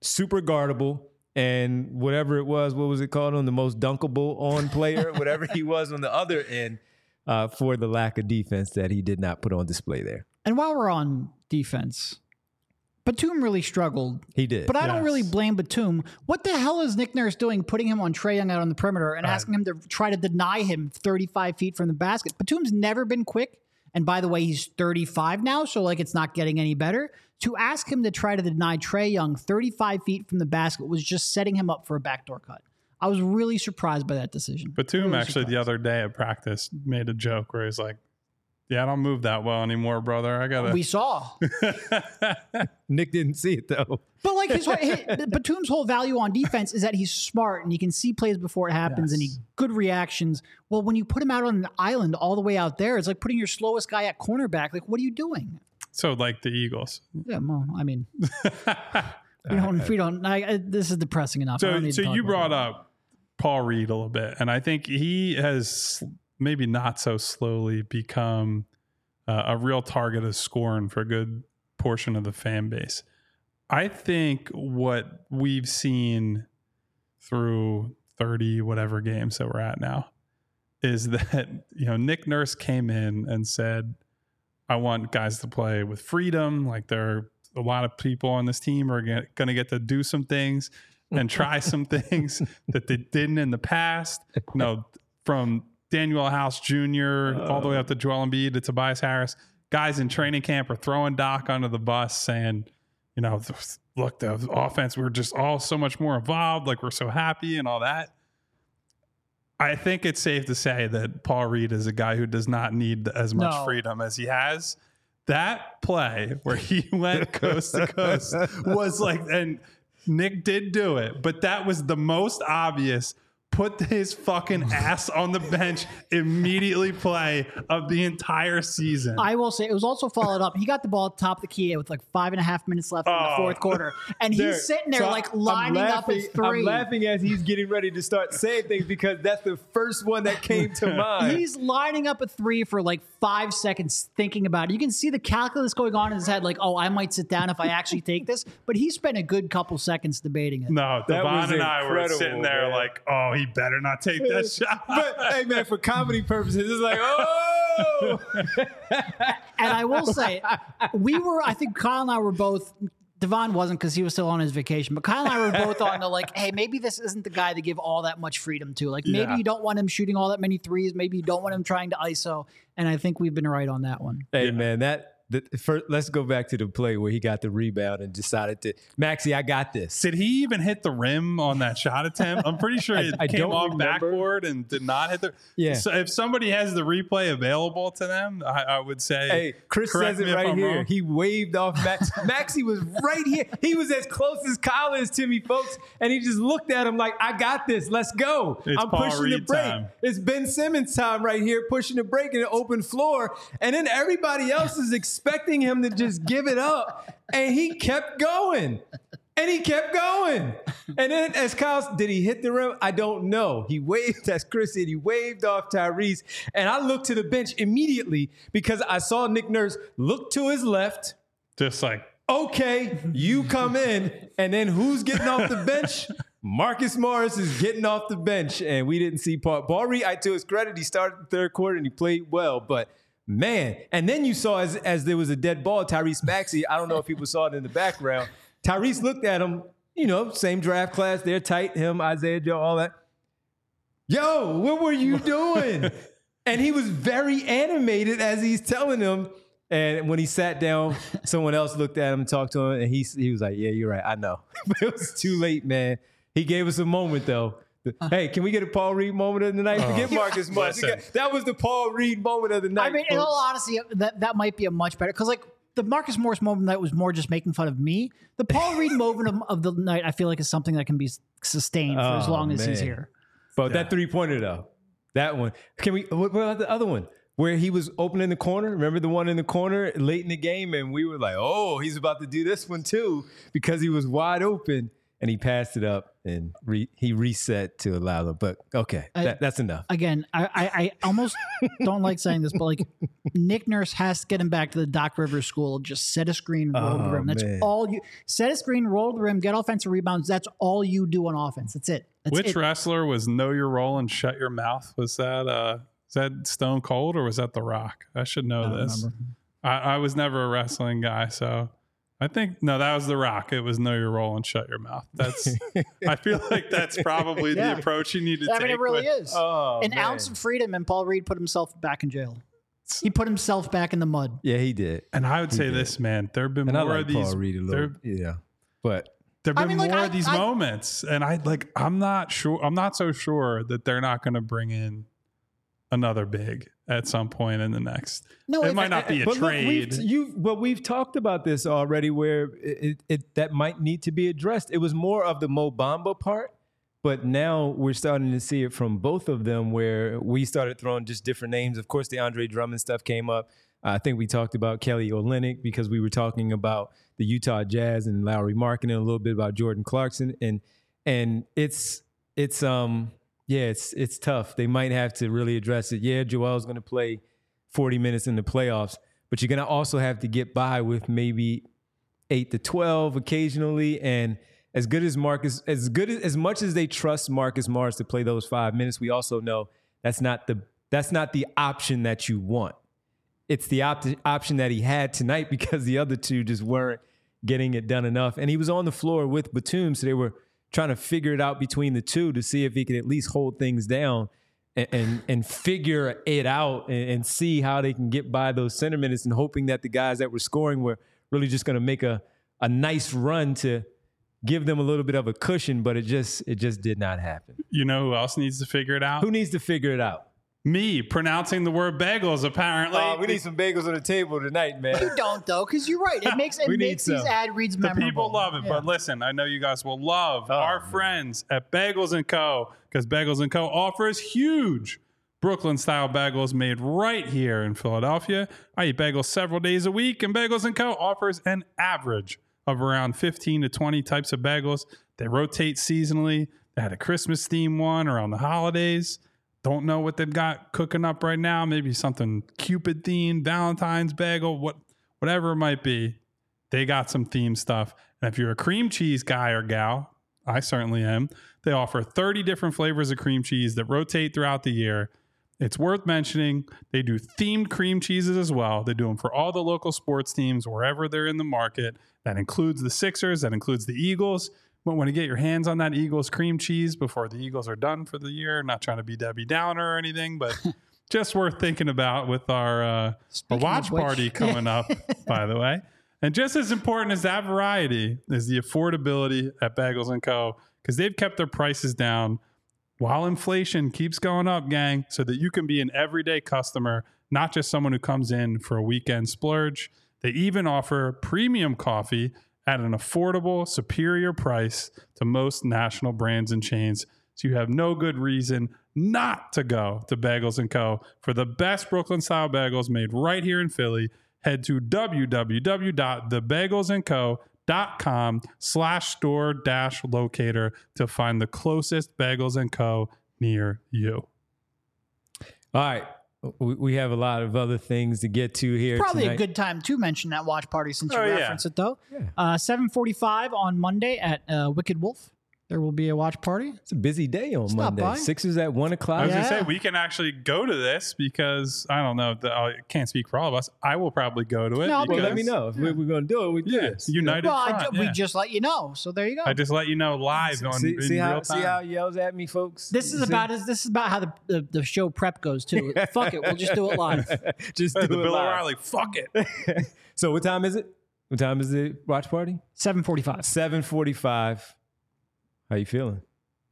super guardable and whatever it was, what was it called on the most dunkable on player, whatever he was on the other end uh, for the lack of defense that he did not put on display there. And while we're on defense, Batum really struggled. He did. But I don't really blame Batum. What the hell is Nick Nurse doing putting him on Trae Young out on the perimeter and asking him to try to deny him 35 feet from the basket? Batum's never been quick. And by the way, he's 35 now, so like it's not getting any better. To ask him to try to deny Trae Young 35 feet from the basket was just setting him up for a backdoor cut. I was really surprised by that decision. Batum Really actually the other day at practice made a joke where he's like, "Yeah, I don't move that well anymore, brother. I gotta." We saw. Nick didn't see it though. But like his, his Batum's whole value on defense is that he's smart and he can see plays before it happens and he good reactions. Well, when you put him out on an island all the way out there, it's like putting your slowest guy at cornerback. Like, what are you doing? so like the Eagles. Yeah, well, I mean, we don't. We don't. I, I, this is depressing enough. I don't So, to so talk you about brought that. up Paul Reed a little bit, and I think he has maybe not so slowly become uh, a real target of scorn for a good portion of the fan base. I think what we've seen through 30 whatever games that we're at now is that you know Nick Nurse came in and said I want guys to play with freedom like there are a lot of people on this team are going to get to do some things and try some things that they didn't in the past. You know, from Danuel House Jr. all the way up to uh. Joel Embiid to Tobias Harris, guys in training camp are throwing Doc under the bus, saying, you know, look, the offense, we're just all so much more involved, like we're so happy and all that. I think it's safe to say that Paul Reed is a guy who does not need as much No. freedom as he has. That play where he went coast to coast was like, and Nick did do it, but that was the most obvious put his fucking ass on the bench, immediately play of the entire season. I will say it was also followed up. He got the ball at the top of the key with like five and a half minutes left in Oh. the fourth quarter, and Derek, he's sitting there so like I'm lining up laughing- three. I'm laughing as he's getting ready to start saying things because that's the first one that came to mind. He's lining up a three for like five seconds thinking about it. You can see the calculus going on in his head, like, oh, I might sit down if I actually take this. But he spent a good couple seconds debating it. no, That Devon and I were sitting there man. like, oh, he better not take that shot. but hey man, for comedy purposes, it's like, oh And I will say, we were, I think Kyle and I were both, Devon wasn't because he was still on his vacation, but Kyle and I were both on the like, hey, maybe this isn't the guy to give all that much freedom to. Like, maybe Yeah. you don't want him shooting all that many threes. Maybe you don't want him trying to ISO. And I think we've been right on that one. Hey man, that the first, let's go back to the play where he got the rebound and decided to Maxey, I got this. Did he even hit the rim on that shot attempt? I'm pretty sure it I came off remember. backboard and did not hit the. Yeah. So if somebody has the replay available to them, I, I would say. Hey, Chris says it right here. wrong. He waved off Max. Maxey was right here. He was as close as Kyle is to me, folks. And he just looked at him like, I got this. Let's go. It's I'm Paul pushing the Reed break. time. It's Ben Simmons time right here, pushing the break in an open floor. And then everybody else is expecting him to just give it up. And he kept going. And he kept going. And then as Kyle, did he hit the rim? I don't know. He waved, as Chris said, he waved off Tyrese. And I looked to the bench immediately because I saw Nick Nurse look to his left. Just like Okay, you come in. And then who's getting off the bench? Marcus Morris is getting off the bench. And we didn't see Paul. Reed, I, to his credit, he started the third quarter and he played well. But man, and then you saw as, as there was a dead ball, Tyrese Maxey, I don't know if people saw it in the background. Tyrese looked at him, you know, same draft class, they're tight, him, Isaiah Joe, all that. Yo, what were you doing? and he was very animated as he's telling him. And when he sat down, someone else looked at him and talked to him, and he he was like, "Yeah, you're right. I know, but it was too late, man." He gave us a moment though. The- Hey, can we get a Paul Reed moment of the night? Forget oh, Marcus Morris. That was the Paul Reed moment of the night. I mean, in all honesty, that, that might be a much better because like the Marcus Morris moment that was more just making fun of me. The Paul Reed moment of, of the night, I feel like is something that can be sustained for as Oh, long as he's here. But that three pointer though, that one. Can we? What what about the other one where he was opening the corner? Remember the one in the corner late in the game, and we were like, "Oh, he's about to do this one too," because he was wide open and he passed it up and re, he reset to allow them. But okay, I- that, that's enough. Again, I, I, I almost don't like saying this, but like Nick Nurse has to get him back to the Doc Rivers school. Just set a screen, roll the Oh, rim. That's man. all you set a screen, roll the rim, get offensive rebounds. That's all you do on offense. That's it. That's which it. wrestler was know your role and shut your mouth? Was that uh was that Stone Cold or was that The Rock? I should know don't this. I, I was never a wrestling guy, so I think no, that was The Rock. It was know your role and shut your mouth. That's I feel like that's probably Yeah. the approach you need to I take. mean, it really with- is. Oh, An man. ounce of freedom, and Paul Reed put himself back in jail. He put himself back in the mud. Yeah, he did. And I would say this, man. There have been And I more like of these. Paul Reed a there. Yeah, but there've been mean, like, more I- of these I- moments, and I like. I'm not sure. I'm not so sure that they're not going to bring in another big at some point in the next. No, it if- might not be a But look, trade. we've, you, but we've talked about this already, where it, it, it that might need to be addressed. It was more of the Mo Bamba part, but now we're starting to see it from both of them, where we started throwing just different names. Of course, the Andre Drummond stuff came up. I think we talked about Kelly Olynyk because we were talking about the Utah Jazz and Lauri Markkanen and a little bit about Jordan Clarkson, and and it's it's um yeah it's it's tough. They might have to really address it. Yeah, Joel's going to play 40 minutes in the playoffs, but you're going to also have to get by with maybe 8 to 12 occasionally and as good as Marcus as good as, as much as they trust Marcus Morris to play those 5 minutes, we also know that's not the that's not the option that you want. It's the op- option that he had tonight because the other two just weren't getting it done enough. And he was on the floor with Batum, so they were trying to figure it out between the two to see if he could at least hold things down and and, and figure it out and, and see how they can get by those center minutes and hoping that the guys that were scoring were really just going to make a a nice run to give them a little bit of a cushion, but it just it just did not happen. you know who else needs to figure it out? Who needs to figure it out? Me pronouncing the word bagels, apparently. Uh, we need some bagels on the table tonight, man. You don't though, because you're right. It makes it We need makes these ad reads memorable. the memorable. people love it, Yeah. but listen, I know you guys will love Oh, our man. friends at Bagels and Co. because Bagels and Co. offers huge Brooklyn style bagels made right here in Philadelphia. I eat bagels several days a week, and Bagels and Co. offers an average of around 15 to 20 types of bagels. They rotate seasonally. They had a Christmas theme one around the holidays. Don't know what they've got cooking up right now. Maybe something Cupid themed, Valentine's bagel, what whatever it might be. They got some theme stuff. And if you're a cream cheese guy or gal, I certainly am, they offer 30 different flavors of cream cheese that rotate throughout the year. It's worth mentioning they do themed cream cheeses as well. They do them for all the local sports teams wherever they're in the market. That includes the Sixers, that includes the Eagles. But want to get your hands on that Eagles cream cheese before the Eagles are done for the year. Not trying to be Debbie Downer or anything, but just worth thinking about with our, uh, our watch party coming up, by the way. And just as important as that variety is the affordability at Bagels and Co. because they've kept their prices down while inflation keeps going up, gang, so that you can be an everyday customer, not just someone who comes in for a weekend splurge. They even offer premium coffee at an affordable, superior price to most national brands and chains. So you have no good reason not to go to Bagels and Co. for the best Brooklyn style bagels made right here in Philly. Head to www.thebagelsandco.com slash store dash locator to find the closest Bagels and Co. near you. All right. We, we have a lot of other things to get to here. Probably tonight. a good time to mention that watch party since you Oh, yeah. referenced it though. Uh, 7:45 on Monday at uh, Wicked Wolf. There will be a watch party. It's a busy day on Stop Monday. by. Sixers at one I o'clock. was Yeah. gonna say we can actually go to this because I don't know. The, I can't speak for all of us. I will probably go to it. No, I'll Well, let me know if we, we're going to do it. We do Yeah, this. United Well, I Front. ju- we just let you know. So there you go. I just let you know live on see, in see how time. see how he yells at me, folks. this is See? about as this is about how the, the, the show prep goes too. Fuck it, we'll just do it live. just the do it Bill live. O'Reilly. Fuck it. So what time is it? What time is the watch party? 7:45. Seven forty-five. How you feeling?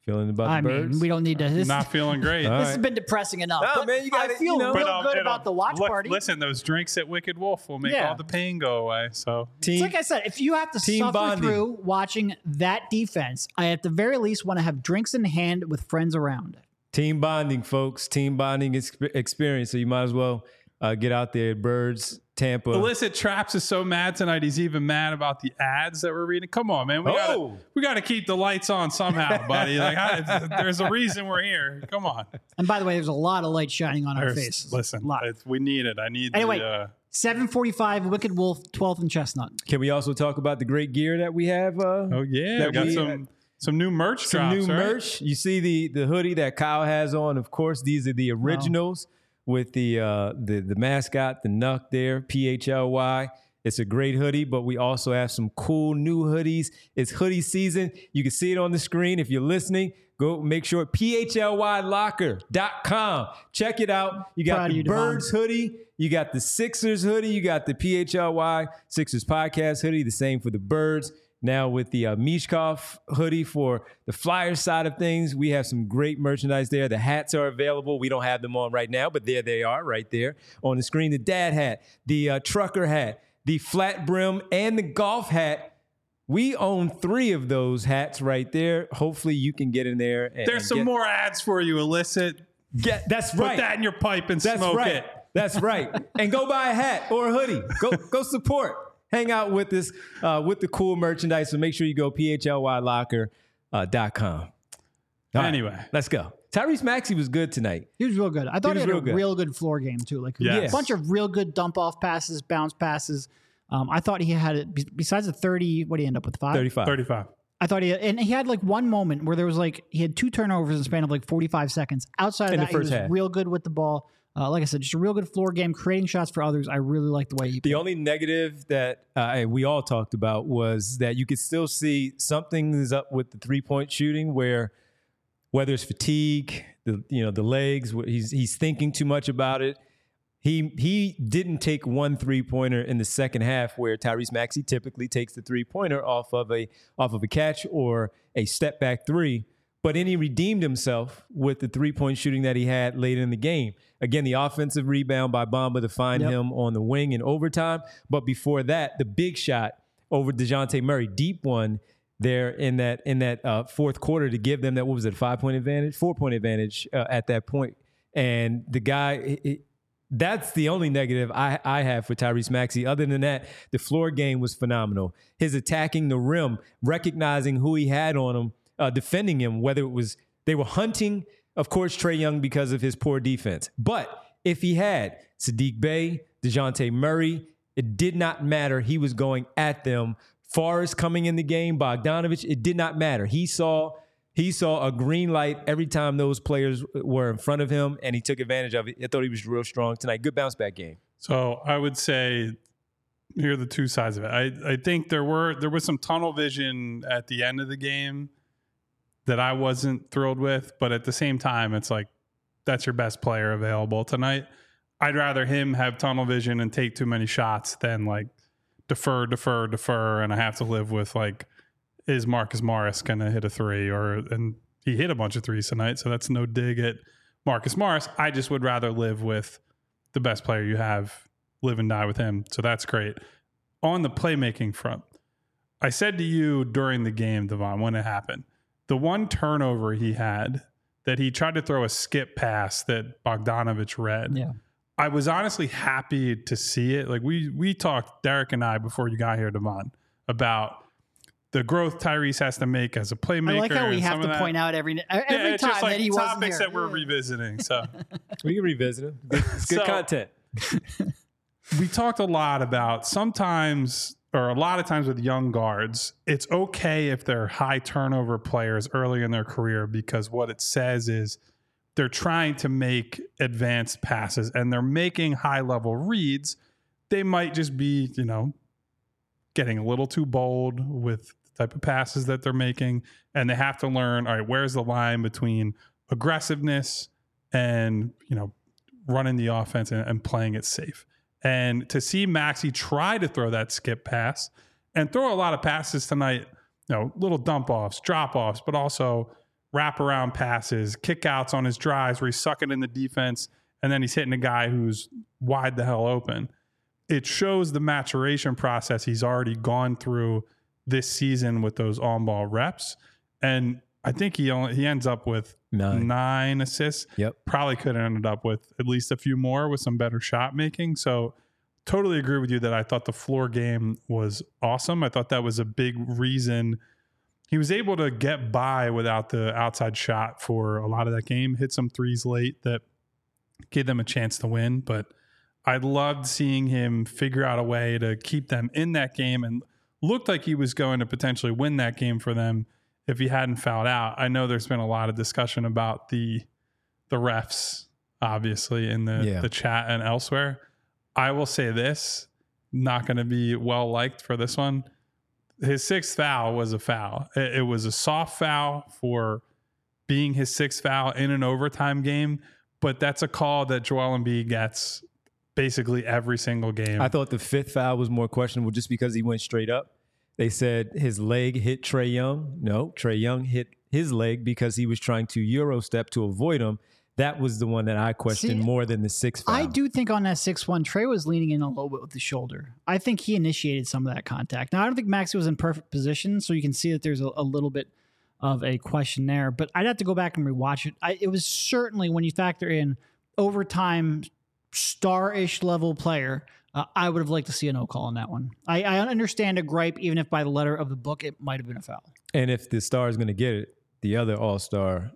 Feeling about I the mean, birds? we don't need to. This, Not feeling great. All this right. has been depressing enough. No, but man, you gotta- I feel you know- real um, good it'll- about the watch li- party. Listen, those drinks at Wicked Wolf will make Yeah. all the pain go away. So It's team. like I said, if you have to Team suffer bonding. through watching that defense, I at the very least want to have drinks in hand with friends around. Team bonding, folks. Team bonding ex- experience. So you might as well uh, get out there. Birds, Tampa. Illicit Traps is so mad tonight. He's even mad about the ads that we're reading. Come on, man. We gotta Oh. we gotta keep the lights on somehow, buddy. Like I, there's a reason we're here. Come on. And by the way, there's a lot of light shining on our There's- faces. Listen, it's- we need it. I need Anyway. the uh, 745 Wicked Wolf, 12th and Chestnut. Can we also talk about the great gear that we have? Uh, Oh yeah, that we got we- some some new merch some drops, new right? merch. You see the the hoodie that Kyle has on. Of course, these are the originals with the uh, the the mascot, the Nuck there, P H L Y. It's a great hoodie, but we also have some cool new hoodies. It's hoodie season. You can see it on the screen if you're listening. Go make sure phlYlocker.com. Check it out. You got Proud the you, Devon. Birds hoodie. You got the Sixers hoodie. You got the PHLY Sixers podcast hoodie. The same for the Birds. Now with the uh, Michkov hoodie for the flyer side of things, we have some great merchandise there. The hats are available. We don't have them on right now, but there they are right there on the screen. The dad hat, the uh, trucker hat, the flat brim, and the golf hat. We own three of those hats right there. Hopefully, you can get in there. And, There's and some get- more ads for you, illicit. Get, that's right. Put that in your pipe and That's smoke right. it. That's right. and go buy a hat or a hoodie. Go go support. Hang out with us uh, with the cool merchandise. So make sure you go phlYlocker.com. All right, Anyway. let's go. Tyrese Maxey was good tonight. He was real good. I thought was he, had real a good. real good floor game too. Like Yes. a bunch of real good dump off passes, bounce passes. Um, I thought he had it besides the 30. What did he end up with? Five. 35. 35. I thought he had, and he had like one moment where there was like he had two turnovers in the span of like 45 seconds. Outside of In the that, he first was half. real good with the ball. Uh, like I said, just a real good floor game, creating shots for others. I really like the way he. The played. only negative that uh, we all talked about was that you could still see something is up with the three point shooting, where whether it's fatigue, the you know the legs, he's he's thinking too much about it. He he didn't take one three pointer in the second half, where Tyrese Maxey typically takes the three pointer off of a off of a catch or a step back three. But then he redeemed himself with the three point shooting that he had late in the game. Again, the offensive rebound by Bamba to find Yep. him on the wing in overtime. But before that, the big shot over Dejounte Murray, deep one there in that in that uh, fourth quarter to give them that what was it five point advantage, four point advantage uh, at that point. And the guy, it- it- that's the only negative I, I have for Tyrese Maxey. Other than that, the floor game was phenomenal. His attacking the rim, recognizing who he had on him, uh, defending him, whether it was they were hunting, of course, Trae Young because of his poor defense. But if he had Sadiq Bey, DeJounte Murray, it did not matter. He was going at them. Forrest coming in the game, Bogdanovich, it did not matter. He saw he saw a green light every time those players were in front of him, and he took advantage of it. I thought he was real strong tonight. Good bounce back game. So I would say here are the two sides of it. I, I think there were there was some tunnel vision at the end of the game that I wasn't thrilled with, but at the same time, it's like that's your best player available tonight. I'd rather him have tunnel vision and take too many shots than like defer, defer, defer, and I have to live with like is Marcus Morris gonna hit a three or and he hit a bunch of threes tonight, so that's no dig at Marcus Morris. I just would rather live with the best player you have, live and die with him. So that's great. On the playmaking front, I said to you during the game, Devon, when it happened, the one turnover he had that he tried to throw a skip pass that Bogdanovich read. Yeah. I was honestly happy to see it. Like we we talked, Derek and I, before you got here, Devon, about the growth Tyrese has to make as a playmaker. I like how we have to that. point out every uh, every yeah, time just like that he wasn't topics that we're revisiting. So We can revisit him. It's good So- content. we talked a lot about sometimes or a lot of times with young guards, it's okay if they're high turnover players early in their career because what it says is they're trying to make advanced passes and they're making high level reads. They might just be, you know, getting a little too bold with the type of passes that they're making. And they have to learn, all right, where's the line between aggressiveness and, you know, running the offense and, and playing it safe. And to see Maxey try to throw that skip pass and throw a lot of passes tonight, you know, little dump offs, drop offs, but also wraparound passes, kickouts on his drives where he's sucking in the defense and then he's hitting a guy who's wide the hell open. It shows the maturation process he's already gone through this season with those on ball reps. And I think he only he ends up with Nine. nine assists Yep. probably could have ended up with at least a few more with some better shot making. So totally agree with you that I thought the floor game was awesome. I thought that was a big reason he was able to get by without the outside shot for a lot of that game. Hit some threes late that gave them a chance to win, but I loved seeing him figure out a way to keep them in that game and looked like he was going to potentially win that game for them if he hadn't fouled out. I know there's been a lot of discussion about the the refs, obviously, in the, Yeah. the chat and elsewhere. I will say this, not going to be well liked for this one. His sixth foul was a foul. It, it was a soft foul for being his sixth foul in an overtime game, but that's a call that Joel Embiid gets basically every single game. I thought the fifth foul was more questionable just because he went straight up. They said his leg hit Trae Young. No, Trae Young hit his leg because he was trying to euro step to avoid him. That was the one that I questioned See, more than the six. foul. I do think on that 6 1, Trae was leaning in a little bit with the shoulder. I think he initiated some of that contact. Now, I don't think Maxey was in perfect position, so you can see that there's a, a little bit of a question there, but I'd have to go back and rewatch it. I, it was certainly, when you factor in overtime star ish level player, uh, I would have liked to see a no call on that one. I, I understand a gripe, even if by the letter of the book it might have been a foul. And if the star is going to get it, the other All Star,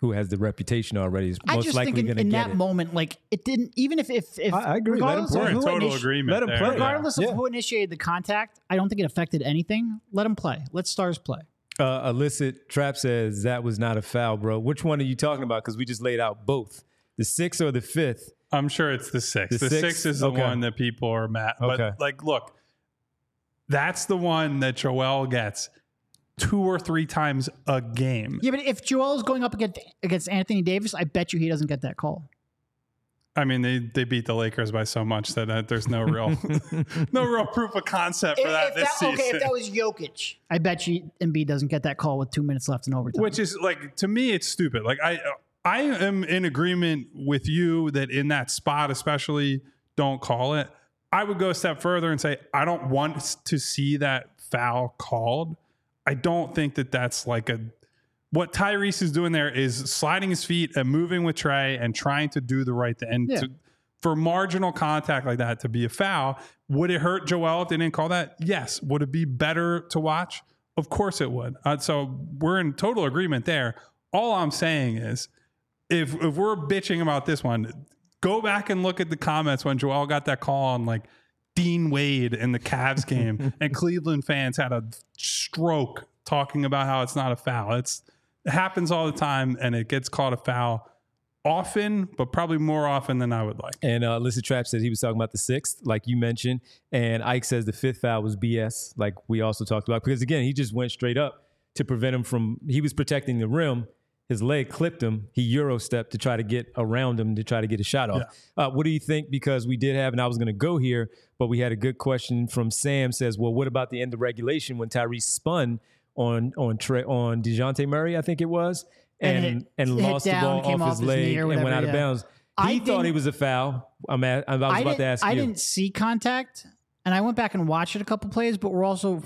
who has the reputation already, is I most likely think going in, to in that moment, like it didn't, even if, if, if I- I agree. Let him play. of We're in total initi- agreement. let him play. regardless Yeah. of who initiated the contact, I don't think it affected anything. Let him play. Let stars play. Uh, illicit trap says that was not a foul, bro. Which one are you talking about? Because we just laid out both the sixth or the fifth. I'm sure it's the six. The The, six? six is the Okay. one that people are mad. But Okay. like, look, that's the one that Joel gets two or three times a game. Yeah, but if Joel is going up against against Anthony Davis, I bet you he doesn't get that call. I mean, they they beat the Lakers by so much that uh, there's no real no real proof of concept for If- that if this that- season. okay, if that was Jokic, I bet you Embiid doesn't get that call with two minutes left in overtime. Which is like to me, it's stupid. Like I I am in agreement with you that in that spot, especially, don't call it. I would go a step further and say I don't want to see that foul called. I don't think that that's like a what Tyrese is doing there is sliding his feet and moving with Trae and trying to do the right thing. And Yeah. to, for marginal contact like that to be a foul, would it hurt Joel if they didn't call that? Yes. Would it be better to watch? Of course it would. Uh, so we're in total agreement there. All I'm saying is, if if we're bitching about this one, go back and look at the comments when Joel got that call on like Dean Wade in the Cavs game, and Cleveland fans had a stroke talking about how it's not a foul. It's it happens all the time, and it gets called a foul often, but probably more often than I would like. And uh, Alyssa Trap said he was talking about the sixth, like you mentioned. And Ike says the fifth foul was BS, like we also talked about. Because again, he just went straight up to prevent him from, he was protecting the rim. His leg clipped him. He Euro stepped to try to get around him to try to get a shot off. Uh, what do you think? Because we did have, and I was going to go here, but we had a good question from Sam. Says, well, what about the end of regulation when Tyrese spun on on Trae, on Dejounte Murray? I think it was, And and it and, lost the ball off off his his leg or and went whatever, out of yeah. bounds. I He thought he was a foul. I'm at, I was about to ask you. I you. didn't see contact, and I went back and watched it a couple plays, but we're also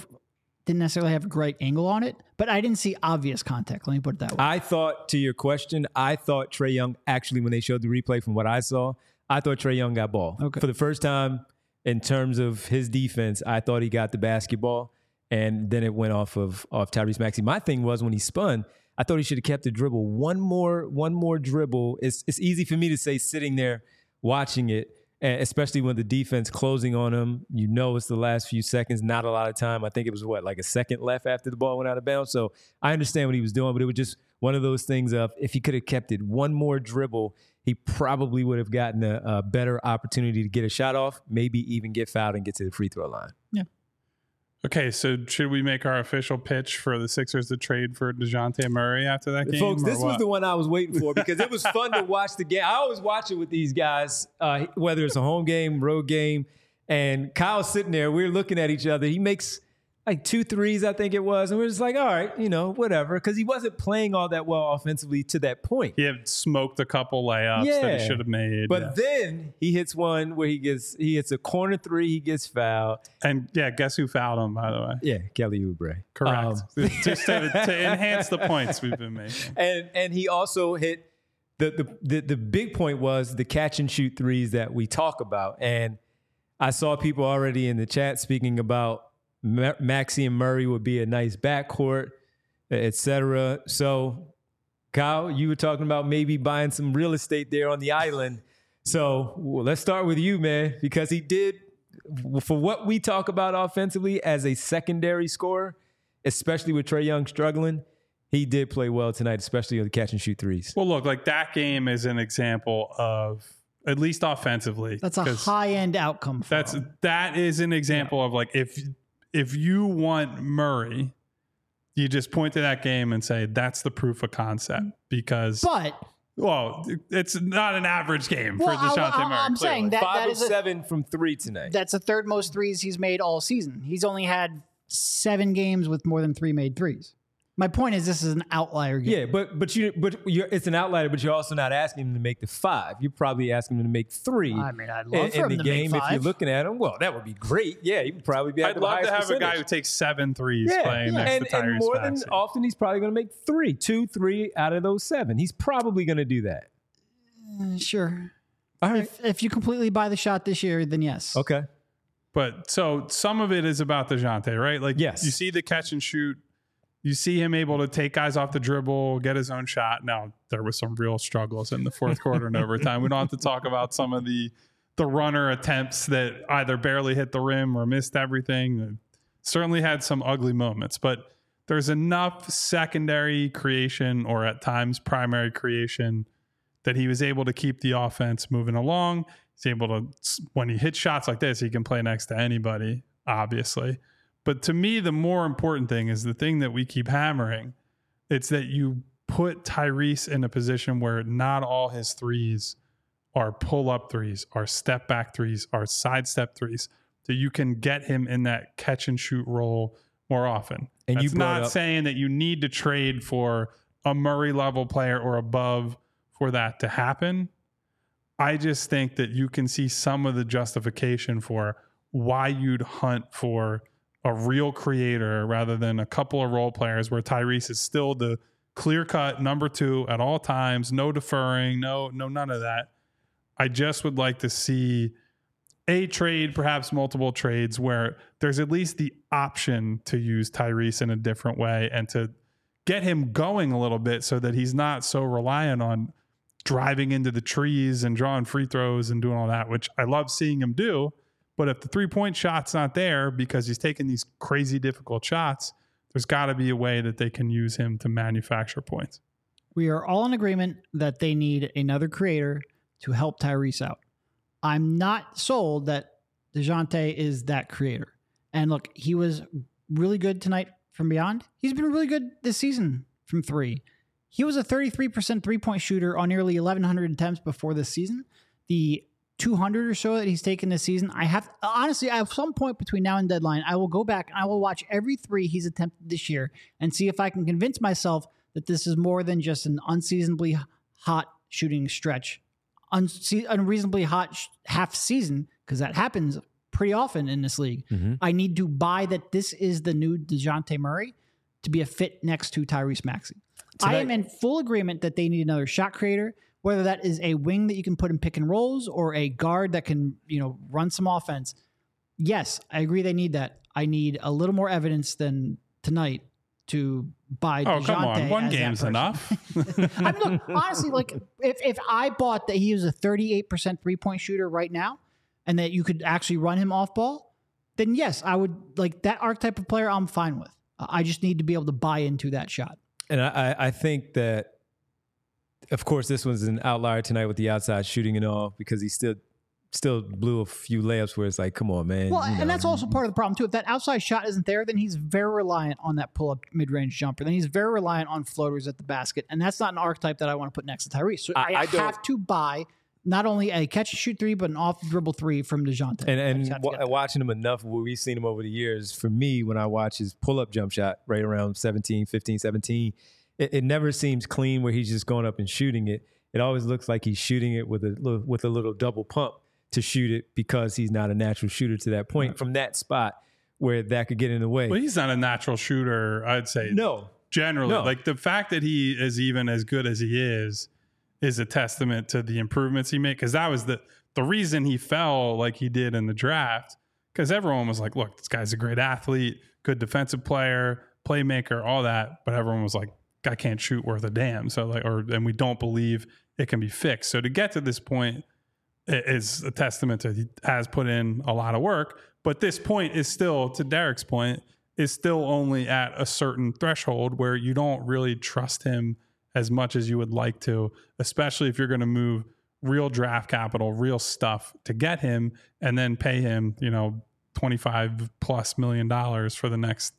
didn't necessarily have a great angle on it. But I didn't see obvious contact. Let me put it that way. I thought to your question, I thought Trae Young actually when they showed the replay from what I saw, I thought Trae Young got ball. Okay. For the first time in terms of his defense, I thought he got the basketball and then it went off of off Tyrese Maxey. My thing was when he spun, I thought he should have kept the dribble. One more one more dribble. It's it's easy for me to say sitting there watching it, and especially when the defense closing on him. You know it's the last few seconds, not a lot of time. I think it was what like a second left after the ball went out of bounds. So I understand what he was doing, but it was just one of those things of if he could have kept it one more dribble, he probably would have gotten a, a better opportunity to get a shot off, maybe even get fouled and get to the free throw line. Okay, so should we make our official pitch for the Sixers to trade for Dejounte Murray after that game? Folks, this was the one I was waiting for because it was fun to watch the game. I always watch it with these guys, uh, whether it's a home game, road game, and Kyle's sitting there. We're looking at each other. He makes like two threes, I think it was, and we're just like, all right, you know, whatever, because he wasn't playing all that well offensively to that point. He had smoked a couple layups that he should have made. But yeah. then he hits one where he gets he hits a corner three, he gets fouled. and yeah, guess who fouled him, by the way? Yeah, Kelly Oubre. Correct. Um, Just to, to enhance the points we've been making. and and he also hit the, the the the big point was the catch and shoot threes that we talk about. And I saw people already in the chat speaking about Ma- Maxey and Murray would be a nice backcourt, et cetera. So, Kyle, you were talking about maybe buying some real estate there on the island. So well, let's start with you, man, because he did for what we talk about offensively as a secondary scorer, especially with Trae Young struggling. He did play well tonight, especially on the catch and shoot threes. Well, look, like that game is an example of at least offensively. That's a high end outcome. For That's him. that is an example of like if if you want Murray, you just point to that game and say that's the proof of concept mm. because but well, it's not an average game Well, for Dejounte I- I- Murray. I'm clearly. saying that- Five of is a- seven from three tonight. that's the third most threes he's made all season. He's only had seven games with more than three made threes. My point is, this is an outlier game. yeah, but but you but you're, it's an outlier, but you're also not asking him to make the five. You're probably asking him to make three. I mean, I'd in, love for in the to game. make If you're looking at him, well, that would be great. Yeah, he would probably be. At I'd the love to highest have a guy who takes seven threes Yeah, playing yeah. next and, to Tyrese and more than Maxey. often, he's probably going to make three, two, three out of those seven. He's probably going to do that. Uh, sure. All right. If, if you completely buy the shot this year, then yes. Okay. But so some of it is about Dejounte, right? Like Yes. you see the catch and shoot. You see him able to take guys off the dribble, get his own shot. Now there was some real struggles in the fourth quarter and overtime. We don't have to talk about some of the the runner attempts that either barely hit the rim or missed everything. Certainly had some ugly moments, but there's enough secondary creation or at times primary creation that he was able to keep the offense moving along. He's able to, when he hits shots like this, he can play next to anybody, obviously. But to me, the more important thing is the thing that we keep hammering. It's that you put Tyrese in a position where not all his threes are pull up threes, are step back threes, are sidestep threes. So you can get him in that catch and shoot role more often. And you That's brought not up- saying that you need to trade for a Murray level player or above for that to happen. I just think that you can see some of the justification for why you'd hunt for a real creator rather than a couple of role players where Tyrese is still the clear cut number two at all times, no deferring, no, no, none of that. I just would like to see a trade, perhaps multiple trades, where there's at least the option to use Tyrese in a different way and to get him going a little bit so that he's not so reliant on driving into the trees and drawing free throws and doing all that, which I love seeing him do. But if the three point shot's not there because he's taking these crazy difficult shots, there's got to be a way that they can use him to manufacture points. We are all in agreement that they need another creator to help Tyrese out. I'm not sold that DeJounte is that creator. And look, he was really good tonight from beyond. He's been really good this season from three. He was a 33% three point shooter on nearly 1,100 attempts before this season. The 200 or so that he's taken this season, I have honestly, at some point between now and deadline, I will go back and I will watch every three he's attempted this year and see if I can convince myself that this is more than just an unseasonably hot shooting stretch, unse- unreasonably hot sh- half season, because that happens pretty often in this league. Mm-hmm. I need to buy that this is the new DeJounte Murray to be a fit next to Tyrese Maxey. I am in full agreement that they need another shot creator, whether that is a wing that you can put in pick and rolls or a guard that can, you know, run some offense. Yes, I agree they need that. I need a little more evidence than tonight to buy Oh, come on. DeJounte One as that game's person. enough. I mean, look, honestly, like if if I bought that he was a 38% three point shooter right now and that you could actually run him off ball, then yes, I would like that archetype of player I'm fine with. I just need to be able to buy into that shot. And I, I- I think that, of course, this one's an outlier tonight with the outside shooting and all because he still still blew a few layups where it's like, come on, man. Well, you and that's also part of the problem too. If that outside shot isn't there, then he's very reliant on that pull up mid range jumper. Then he's very reliant on floaters at the basket, and that's not an archetype that I want to put next to Tyrese. So I, I- I have to buy not only a catch and shoot three, but an off dribble three from Dejounte. And and just have to wa- get that. watching him enough, where we've seen him over the years, for me, when I watch his pull up jump shot right around 17, 15, 17, it, it never seems clean where he's just going up and shooting it. It always looks like he's shooting it with a little, with a little double pump to shoot it because he's not a natural shooter to that point from that spot where that could get in the way. well, he's not a natural shooter, I'd say. no, generally No. like the fact that he is even as good as he is is a testament to the improvements he made because that was the the reason he fell like he did in the draft because everyone was like look this guy's a great athlete good defensive player playmaker all that but everyone was like guy can't shoot worth a damn. So like or and we don't believe it can be fixed. So to get to this point is a testament to he has put in a lot of work but this point is still to Derek's point is still only at a certain threshold where you don't really trust him as much as you would like to, especially if you're going to move real draft capital, real stuff to get him and then pay him, you know, 25 plus million dollars for the next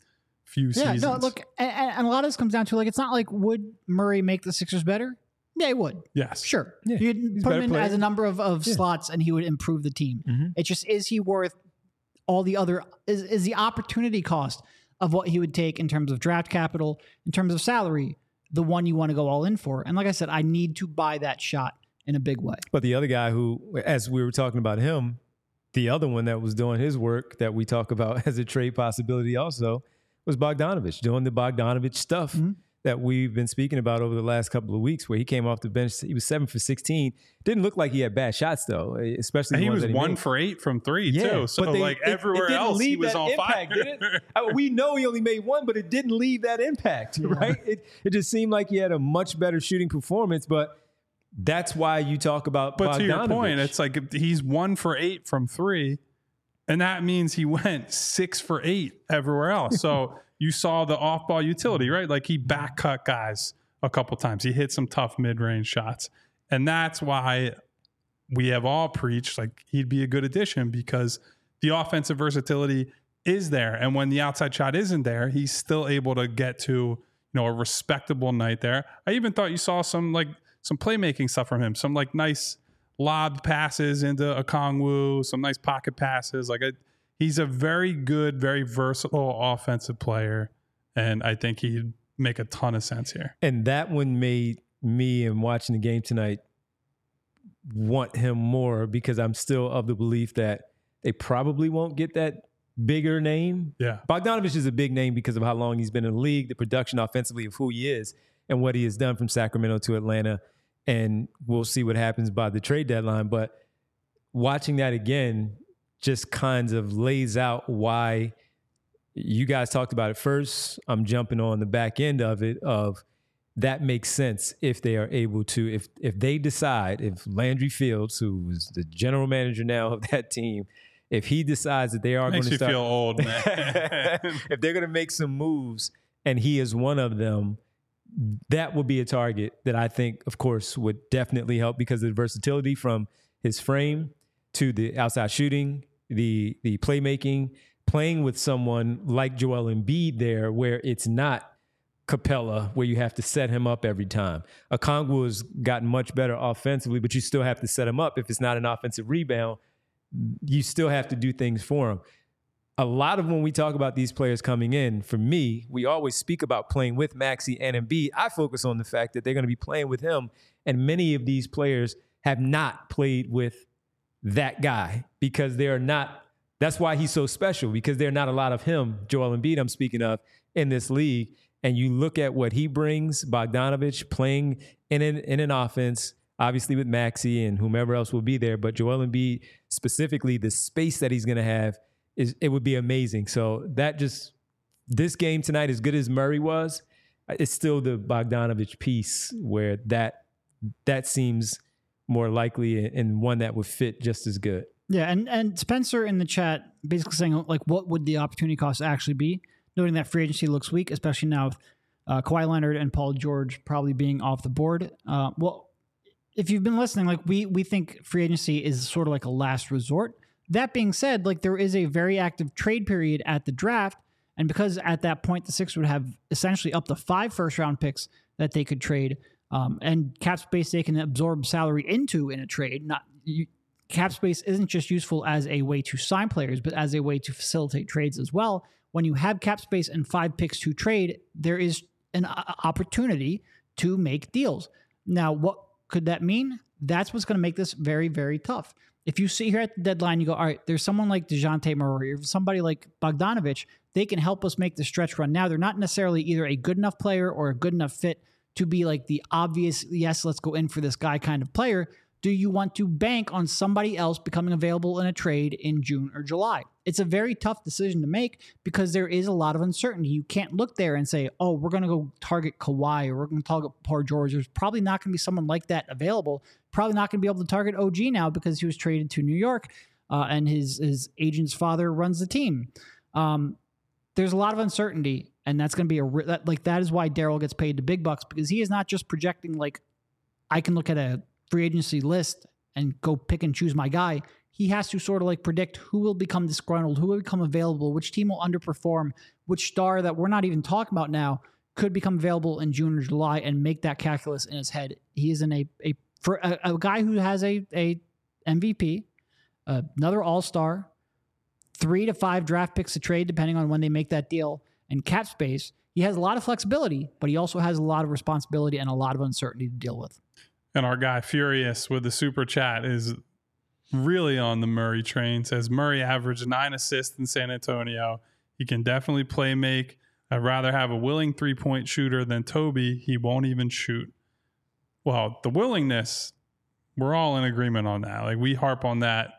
few Yeah, seasons. no, look, and, and a lot of this comes down to like it's not like would Murray make the Sixers better? Yeah, he would. Yes. Sure. Yeah, You'd put him in player. as a number of, of Yeah. slots and he would improve the team. Mhm. It just is he worth all the other is, is the opportunity cost of what he would take in terms of draft capital, in terms of salary, the one you want to go all in for. And like I said, I need to buy that shot in a big way. But the other guy who, as we were talking about him, the other one that was doing his work that we talk about as a trade possibility also was Bogdanovich doing the Bogdanovich stuff Mm-hmm. that we've been speaking about over the last couple of weeks, where he came off the bench. He was seven for 16. Didn't look like he had bad shots, though, especially And the he ones was that one made. for eight from three, Yeah, too. So, but they- like, it- it everywhere didn't else, he was on impact, fire. did it? I mean, we know he only made one, but it didn't leave that impact, right? It, it just seemed like he had a much better shooting performance, but that's why you talk about But to your point, it's like he's one for eight from three, and that means he went six for eight everywhere else. So you saw the off ball utility, right? Like he back cut guys a couple times. He hit some tough mid range shots. And that's why we have all preached like he'd be a good addition because the offensive versatility is there. And when the outside shot isn't there, he's still able to get to, you know, a respectable night there. I even thought you saw some like some playmaking stuff from him, some like nice lobbed passes into Okongwu, some nice pocket passes. Like a, he's a very good, very versatile offensive player, and I think he'd make a ton of sense here. And that one made me and watching the game tonight want him more because I'm still of the belief that they probably won't get that bigger name. Yeah. Bogdanovich is a big name because of how long he's been in the league, the production offensively of who he is, and what he has done from Sacramento to Atlanta. And we'll see what happens by the trade deadline. But watching that again just kind of lays out why you guys talked about it first. I'm jumping on the back end of it of that makes sense if they are able to if if they decide if Landry Fields, who is the general manager now of that team, if he decides that they are going to you start, feel old, man. if they're going to make some moves and he is one of them, that would be a target that I think, of course, would definitely help because of the versatility from his frame to the outside shooting, the the playmaking, playing with someone like Joel Embiid there, where it's not Capela, where you have to set him up every time. Okongwu has gotten much better offensively, but you still have to set him up. If it's not an offensive rebound, you still have to do things for him. A lot of when we talk about these players coming in, for me, we always speak about playing with Maxey and Embiid. I focus on the fact that they're going to be playing with him, and many of these players have not played with that guy because they are not. That's why he's so special because there are not a lot of him, Joel Embiid, I'm speaking of, in this league. And you look at what he brings, Bogdanovich playing in an, in an offense, obviously with Maxey and whomever else will be there, but Joel Embiid specifically, the space that he's going to have is it would be amazing. So that just this game tonight, as good as Murray was, it's still the Bogdanovich piece where that that seems more likely and one that would fit just as good. Yeah, and and Spencer in the chat basically saying like, what would the opportunity cost actually be? Noting that free agency looks weak, especially now with uh, Kawhi Leonard and Paul George probably being off the board. Uh, well, if you've been listening, like we we think free agency is sort of like a last resort. That being said, like there is a very active trade period at the draft, and because at that point the Sixers would have essentially up to five first round picks that they could trade, um, and cap space they can absorb salary into in a trade. Not you, cap space isn't just useful as a way to sign players, but as a way to facilitate trades as well. When you have cap space and five picks to trade, there is an opportunity to make deals. Now, what could that mean? That's what's going to make this very, very tough. If you sit here at the deadline, you go, all right, there's someone like DeJounte Murray or somebody like Bogdanovich, they can help us make the stretch run. Now, they're not necessarily either a good enough player or a good enough fit to be like the obvious, yes, let's go in for this guy kind of player. Do you want to bank on somebody else becoming available in a trade in June or July? It's a very tough decision to make because there is a lot of uncertainty. You can't look there and say, oh, we're going to go target Kawhi or we're going to target Paul George. There's probably not going to be someone like that available. Probably not going to be able to target OG now because he was traded to New York uh, and his, his agent's father runs the team. Um, there's a lot of uncertainty, and that's going to be a that, like that is why Daryl gets paid the big bucks because he is not just projecting like I can look at a free agency list and go pick and choose my guy. He has to sort of like predict who will become disgruntled, who will become available, which team will underperform, which star that we're not even talking about now could become available in June or July and make that calculus in his head. He is in a a for a, a guy who has a a MVP, uh, another All Star, three to five draft picks to trade depending on when they make that deal, and cap space. He has a lot of flexibility, but he also has a lot of responsibility and a lot of uncertainty to deal with. And our guy Furious with the super chat is really on the Murray train. Says Murray averaged nine assists in San Antonio. He can definitely play make. I'd rather have a willing three point shooter than Toby. He won't even shoot. Well, the willingness, we're all in agreement on that. Like we harp on that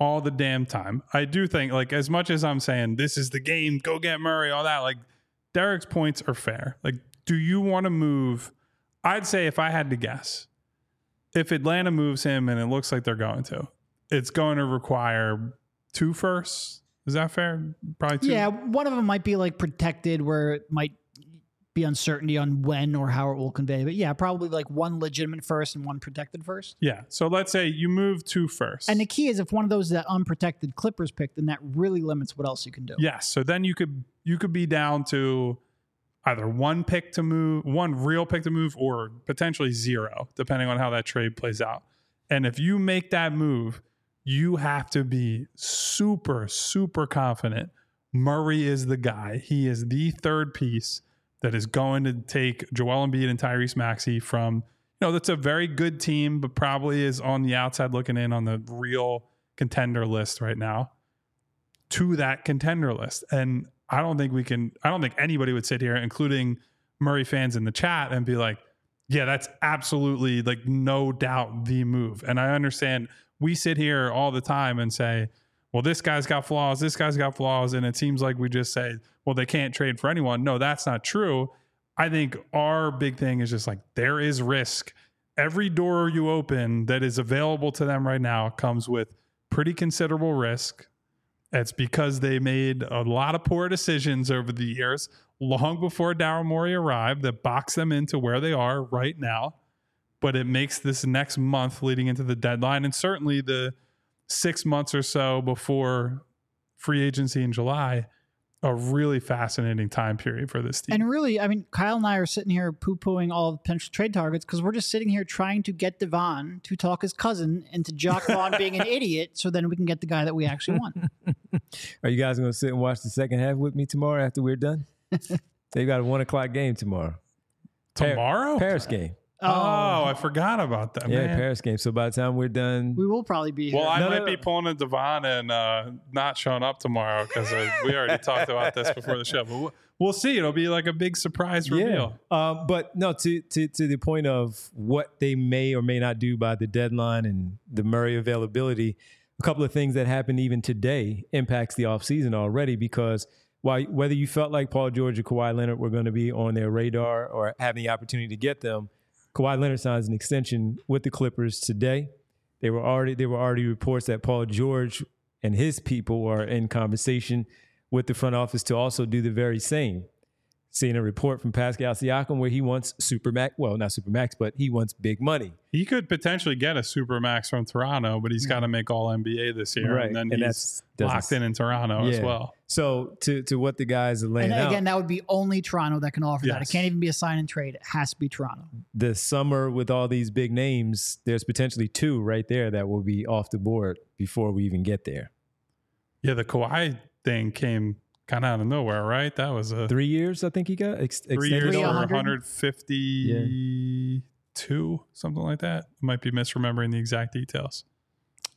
all the damn time. I do think, like, as much as I'm saying this is the game, go get Murray, all that, like Derek's points are fair. Like, do you want to move? I'd say if I had to guess, if Atlanta moves him and it looks like they're going to, it's going to require two firsts. Is that fair? Probably two. Yeah, one of them might be like protected, where it might be uncertainty on when or how it will convey. But yeah, probably like one legitimate first and one protected first. Yeah. So let's say you move two first. And the key is if one of those is that unprotected Clippers pick, then that really limits what else you can do. Yes. So then you could you could be down to either one pick to move, one real pick to move, or potentially zero, depending on how that trade plays out. And if you make that move, you have to be super, super confident. Murray is the guy. He is the third piece that is going to take Joel Embiid and Tyrese Maxey from, you know, that's a very good team, but probably is on the outside looking in on the real contender list right now to that contender list. And I don't think we can, I don't think anybody would sit here, including Murray fans in the chat, and be like, yeah, that's absolutely like no doubt the move. And I understand we sit here all the time and say, well, this guy's got flaws, this guy's got flaws. And it seems like we just say, well, they can't trade for anyone. No, that's not true. I think our big thing is just like there is risk. Every door you open that is available to them right now comes with pretty considerable risk. It's because they made a lot of poor decisions over the years, long before Daryl Morey arrived, that box them into where they are right now. But it makes this next month leading into the deadline, and certainly the six months or so before free agency in July, a really fascinating time period for this team. And really, I mean, Kyle and I are sitting here poo pooing all the potential trade targets because we're just sitting here trying to get Devon to talk his cousin into Jacque Vaughn being an idiot so then we can get the guy that we actually want. Are you guys going to sit and watch the second half with me tomorrow after we're done? they got a one o'clock game tomorrow. Par- Tomorrow? Paris game. Oh, I forgot about that. Yeah, man. Paris game. So by the time we're done, we will probably be here. Well, I No, might no, be no. pulling a Devon and uh, not showing up tomorrow because uh, we already talked about this before the show. But we'll, we'll see. It'll be like a big surprise reveal. Yeah. Um, but no, to, to to the point of what they may or may not do by the deadline and the Murray availability, a couple of things that happened even today impacts the offseason already because while whether you felt like Paul George or Kawhi Leonard were going to be on their radar or having the opportunity to get them, Kawhi Leonard signs an extension with the Clippers today. They were already there were already reports that Paul George and his people are in conversation with the front office to also do the very same. Seeing a report from Pascal Siakam where he wants supermax, well, not supermax, but he wants big money. He could potentially get a super max from Toronto, but he's got to make all NBA this year. Right. And then And he's that's- locked in in Toronto as well. So to to what the guys are laying and out, again, that would be only Toronto that can offer that. It can't even be a sign and trade. It has to be Toronto. the summer with all these big names, there's potentially two right there that will be off the board before we even get there. Yeah, the Kawhi thing came kind of out of nowhere, right? That was a Three years, I think he got ex- three years Three or on. 100? 152, something like that. I might be misremembering the exact details.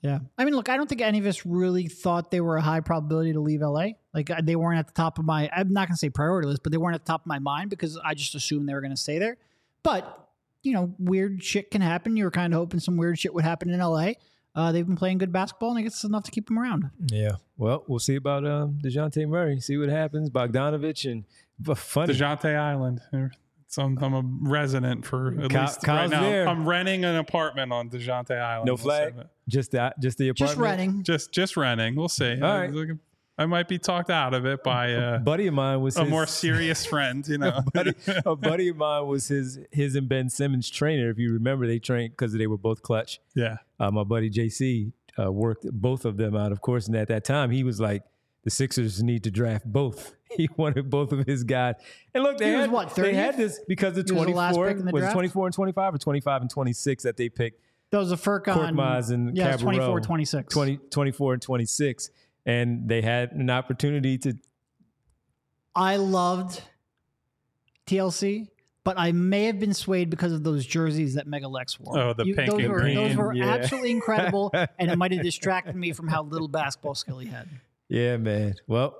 Yeah. I mean, look, I don't think any of us really thought they were a high probability to leave LA. Like they weren't at the top of my I'm not going to say priority list, but they weren't at the top of my mind because I just assumed they were going to stay there. But, you know, weird shit can happen. You were kind of hoping some weird shit would happen in LA. Uh, they've been playing good basketball, and I guess it's enough to keep them around. Yeah. Well, we'll see about um, Dejounte Murray. See what happens. Bogdanovich and but funny. Dejounte Island. So I'm, I'm a resident for at Kyle- least right now. there. I'm renting an apartment on Dejounte Island. no We'll flag. Just that. Just the apartment. Just renting. Just just renting. We'll see. All right. I, I might be talked out of it by A uh, buddy of mine was a his, more serious friend. You know. buddy, a buddy of mine was his his and Ben Simmons trainer. If you remember, they trained because they were both clutch. yeah. Uh, my buddy JC uh, worked both of them out, of course. And at that time, he was like, the Sixers need to draft both. He wanted both of his guys. And look, they He was had what, they had this because of the last 24 pick was 24 and 25 or 25 and 26 that they picked That was a Furkan. Korkmaz and yeah, Cabarrot, 24 26. 20, 24 and 26 and they had an opportunity to I loved TLC, but I may have been swayed because of those jerseys that Megalex wore. Oh, the pink those and were, Those were yeah. absolutely incredible, and it might have distracted me from how little basketball skill he had. yeah man well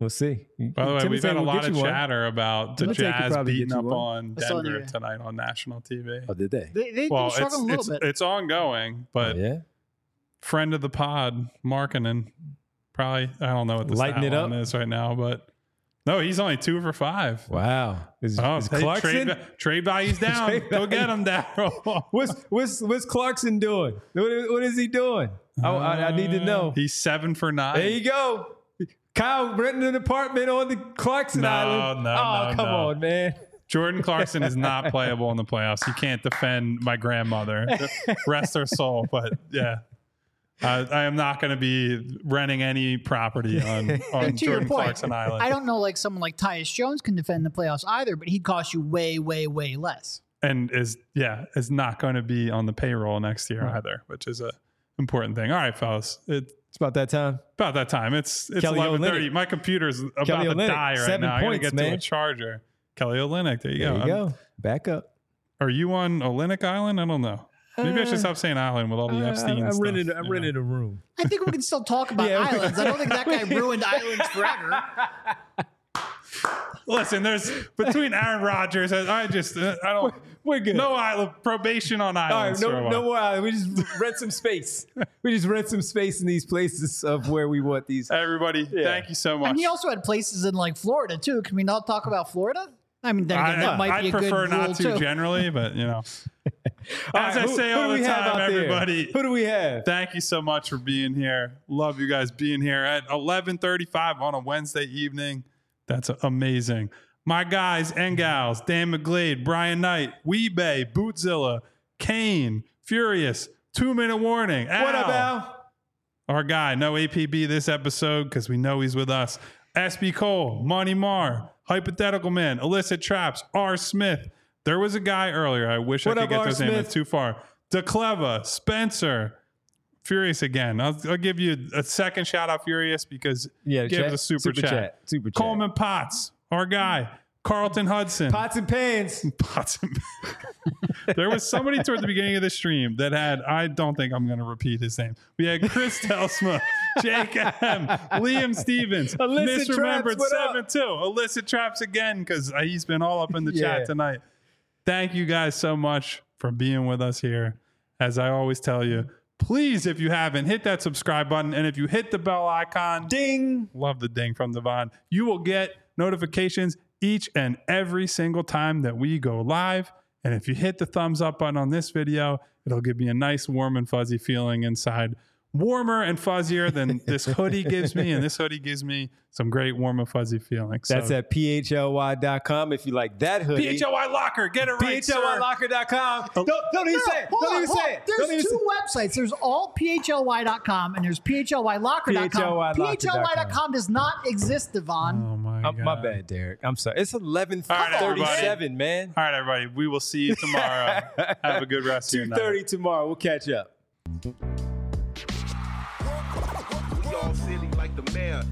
we'll see By the way, we've had a lot of chatter about the Timothy could Jazz beating up one. on Denver you. tonight on national TV. oh did they They, they've Well, been it's a little it's, bit. it's ongoing, but Oh, yeah friend of the pod, Markkanen, probably I don't know what the Lighting stat it line up? is right now, but no, he's only two for five. wow is, Oh, is hey, Clarkson trade, trade value's down. Trade Go get value- him, Daryl. what's what's what's Clarkson doing what, is- what is he doing I, I, I need to know uh, He's seven for nine. There you go. Kyle renting an apartment on the Clarkson No, Island. no, oh, no, come no. on, man. Jordan Clarkson is not playable in the playoffs. He can't defend my grandmother. Rest her soul. But yeah, I, I am not going to be renting any property on, on And to your Jordan point, Clarkson Island. I don't know like someone like Tyus Jones can defend the playoffs either, but he'd cost you way, way, way less. and is yeah is not going to be on the payroll next year either, which is a important thing. All right, fellas, it's It's about that time. about that time. It's it's Kelly eleven thirty. Olynyk. My computer's about Kelly to Olynyk, die right seven now. I gotta points, get to a charger. Kelly Olynyk, there you There go. you I'm- go. Back up. Are you on Olynyk Island? I don't know. Maybe I should Uh, stop saying island with all the I, Epstein I, I stuff. rented. I you know? rented a room. I think we can still talk about Yeah, islands. I don't think that guy ruined islands forever. Listen, there's between Aaron Rodgers. I, I just uh, I don't. We're good. No island probation on islands. for a no, while. no more. island. We just rent some space. we just rent some space in these places of where we want these. Everybody, Yeah. thank you so much. And he also had places in like Florida too. Can we not talk about Florida? I mean, then again, I, that might I be a prefer good not to too. generally, but you know, All as right, I who- say all the time, out there? everybody. Who do we have? Thank you so much for being here. Love you guys being here at 11:35 on a Wednesday evening. That's amazing. My guys and gals, Dan McGlade, Brian Knight, Weebay, Bootzilla, Kane, Furious, Two Minute Warning. What up, Al, Al? Our guy, no APB this episode because we know he's with us. SB Cole, Money Marr, Hypothetical Man, Illicit Traps, R. Smith. There was a guy earlier. I wish What I could get R. those names. Smith? It's too far. DeCleva, Spencer, Furious again. I'll, I'll give you a second shout out, Furious, because Yeah, give gave chat- us a super, super chat. chat, super chat. Coleman Potts, our guy. Carlton Hudson. Pots and pans. Pots and- there was somebody toward the beginning of the stream that had, I don't think I'm going to repeat his name. We had Chris Telsma, Jake M, Liam Stevens, Illicit Misremembered Traps, what up? 7 2, Illicit Traps again, because uh, he's been all up in the Yeah. chat tonight. Thank you guys so much for being with us here. As I always tell you, please, if you haven't, hit that subscribe button. And if you hit the bell icon, Ding. love the ding from Devon. You will get notifications each and every single time that we go live. And if you hit the thumbs up button on this video, it'll give me a nice warm and fuzzy feeling inside. Warmer and fuzzier than this hoodie gives me. And this hoodie gives me some great warm and fuzzy feelings. That's at phly.com if you like that hoodie. PHLY Locker. Get it right, sir. PHLYlocker.com. Oh. Don't, don't even No, say it. Don't on, even say on. it. Don't There's two say websites. There's all phly.com and there's phlylocker.com. PHLYlocker.com. PHLY.com does not exist, Devon. Oh, my oh, it. God. My bad, Derek. I'm sorry. It's 11:37, everybody. man. All right, everybody. We will see you tomorrow. Have a good rest of your night. 2:30 tomorrow. We'll catch up. All silly like the mayor.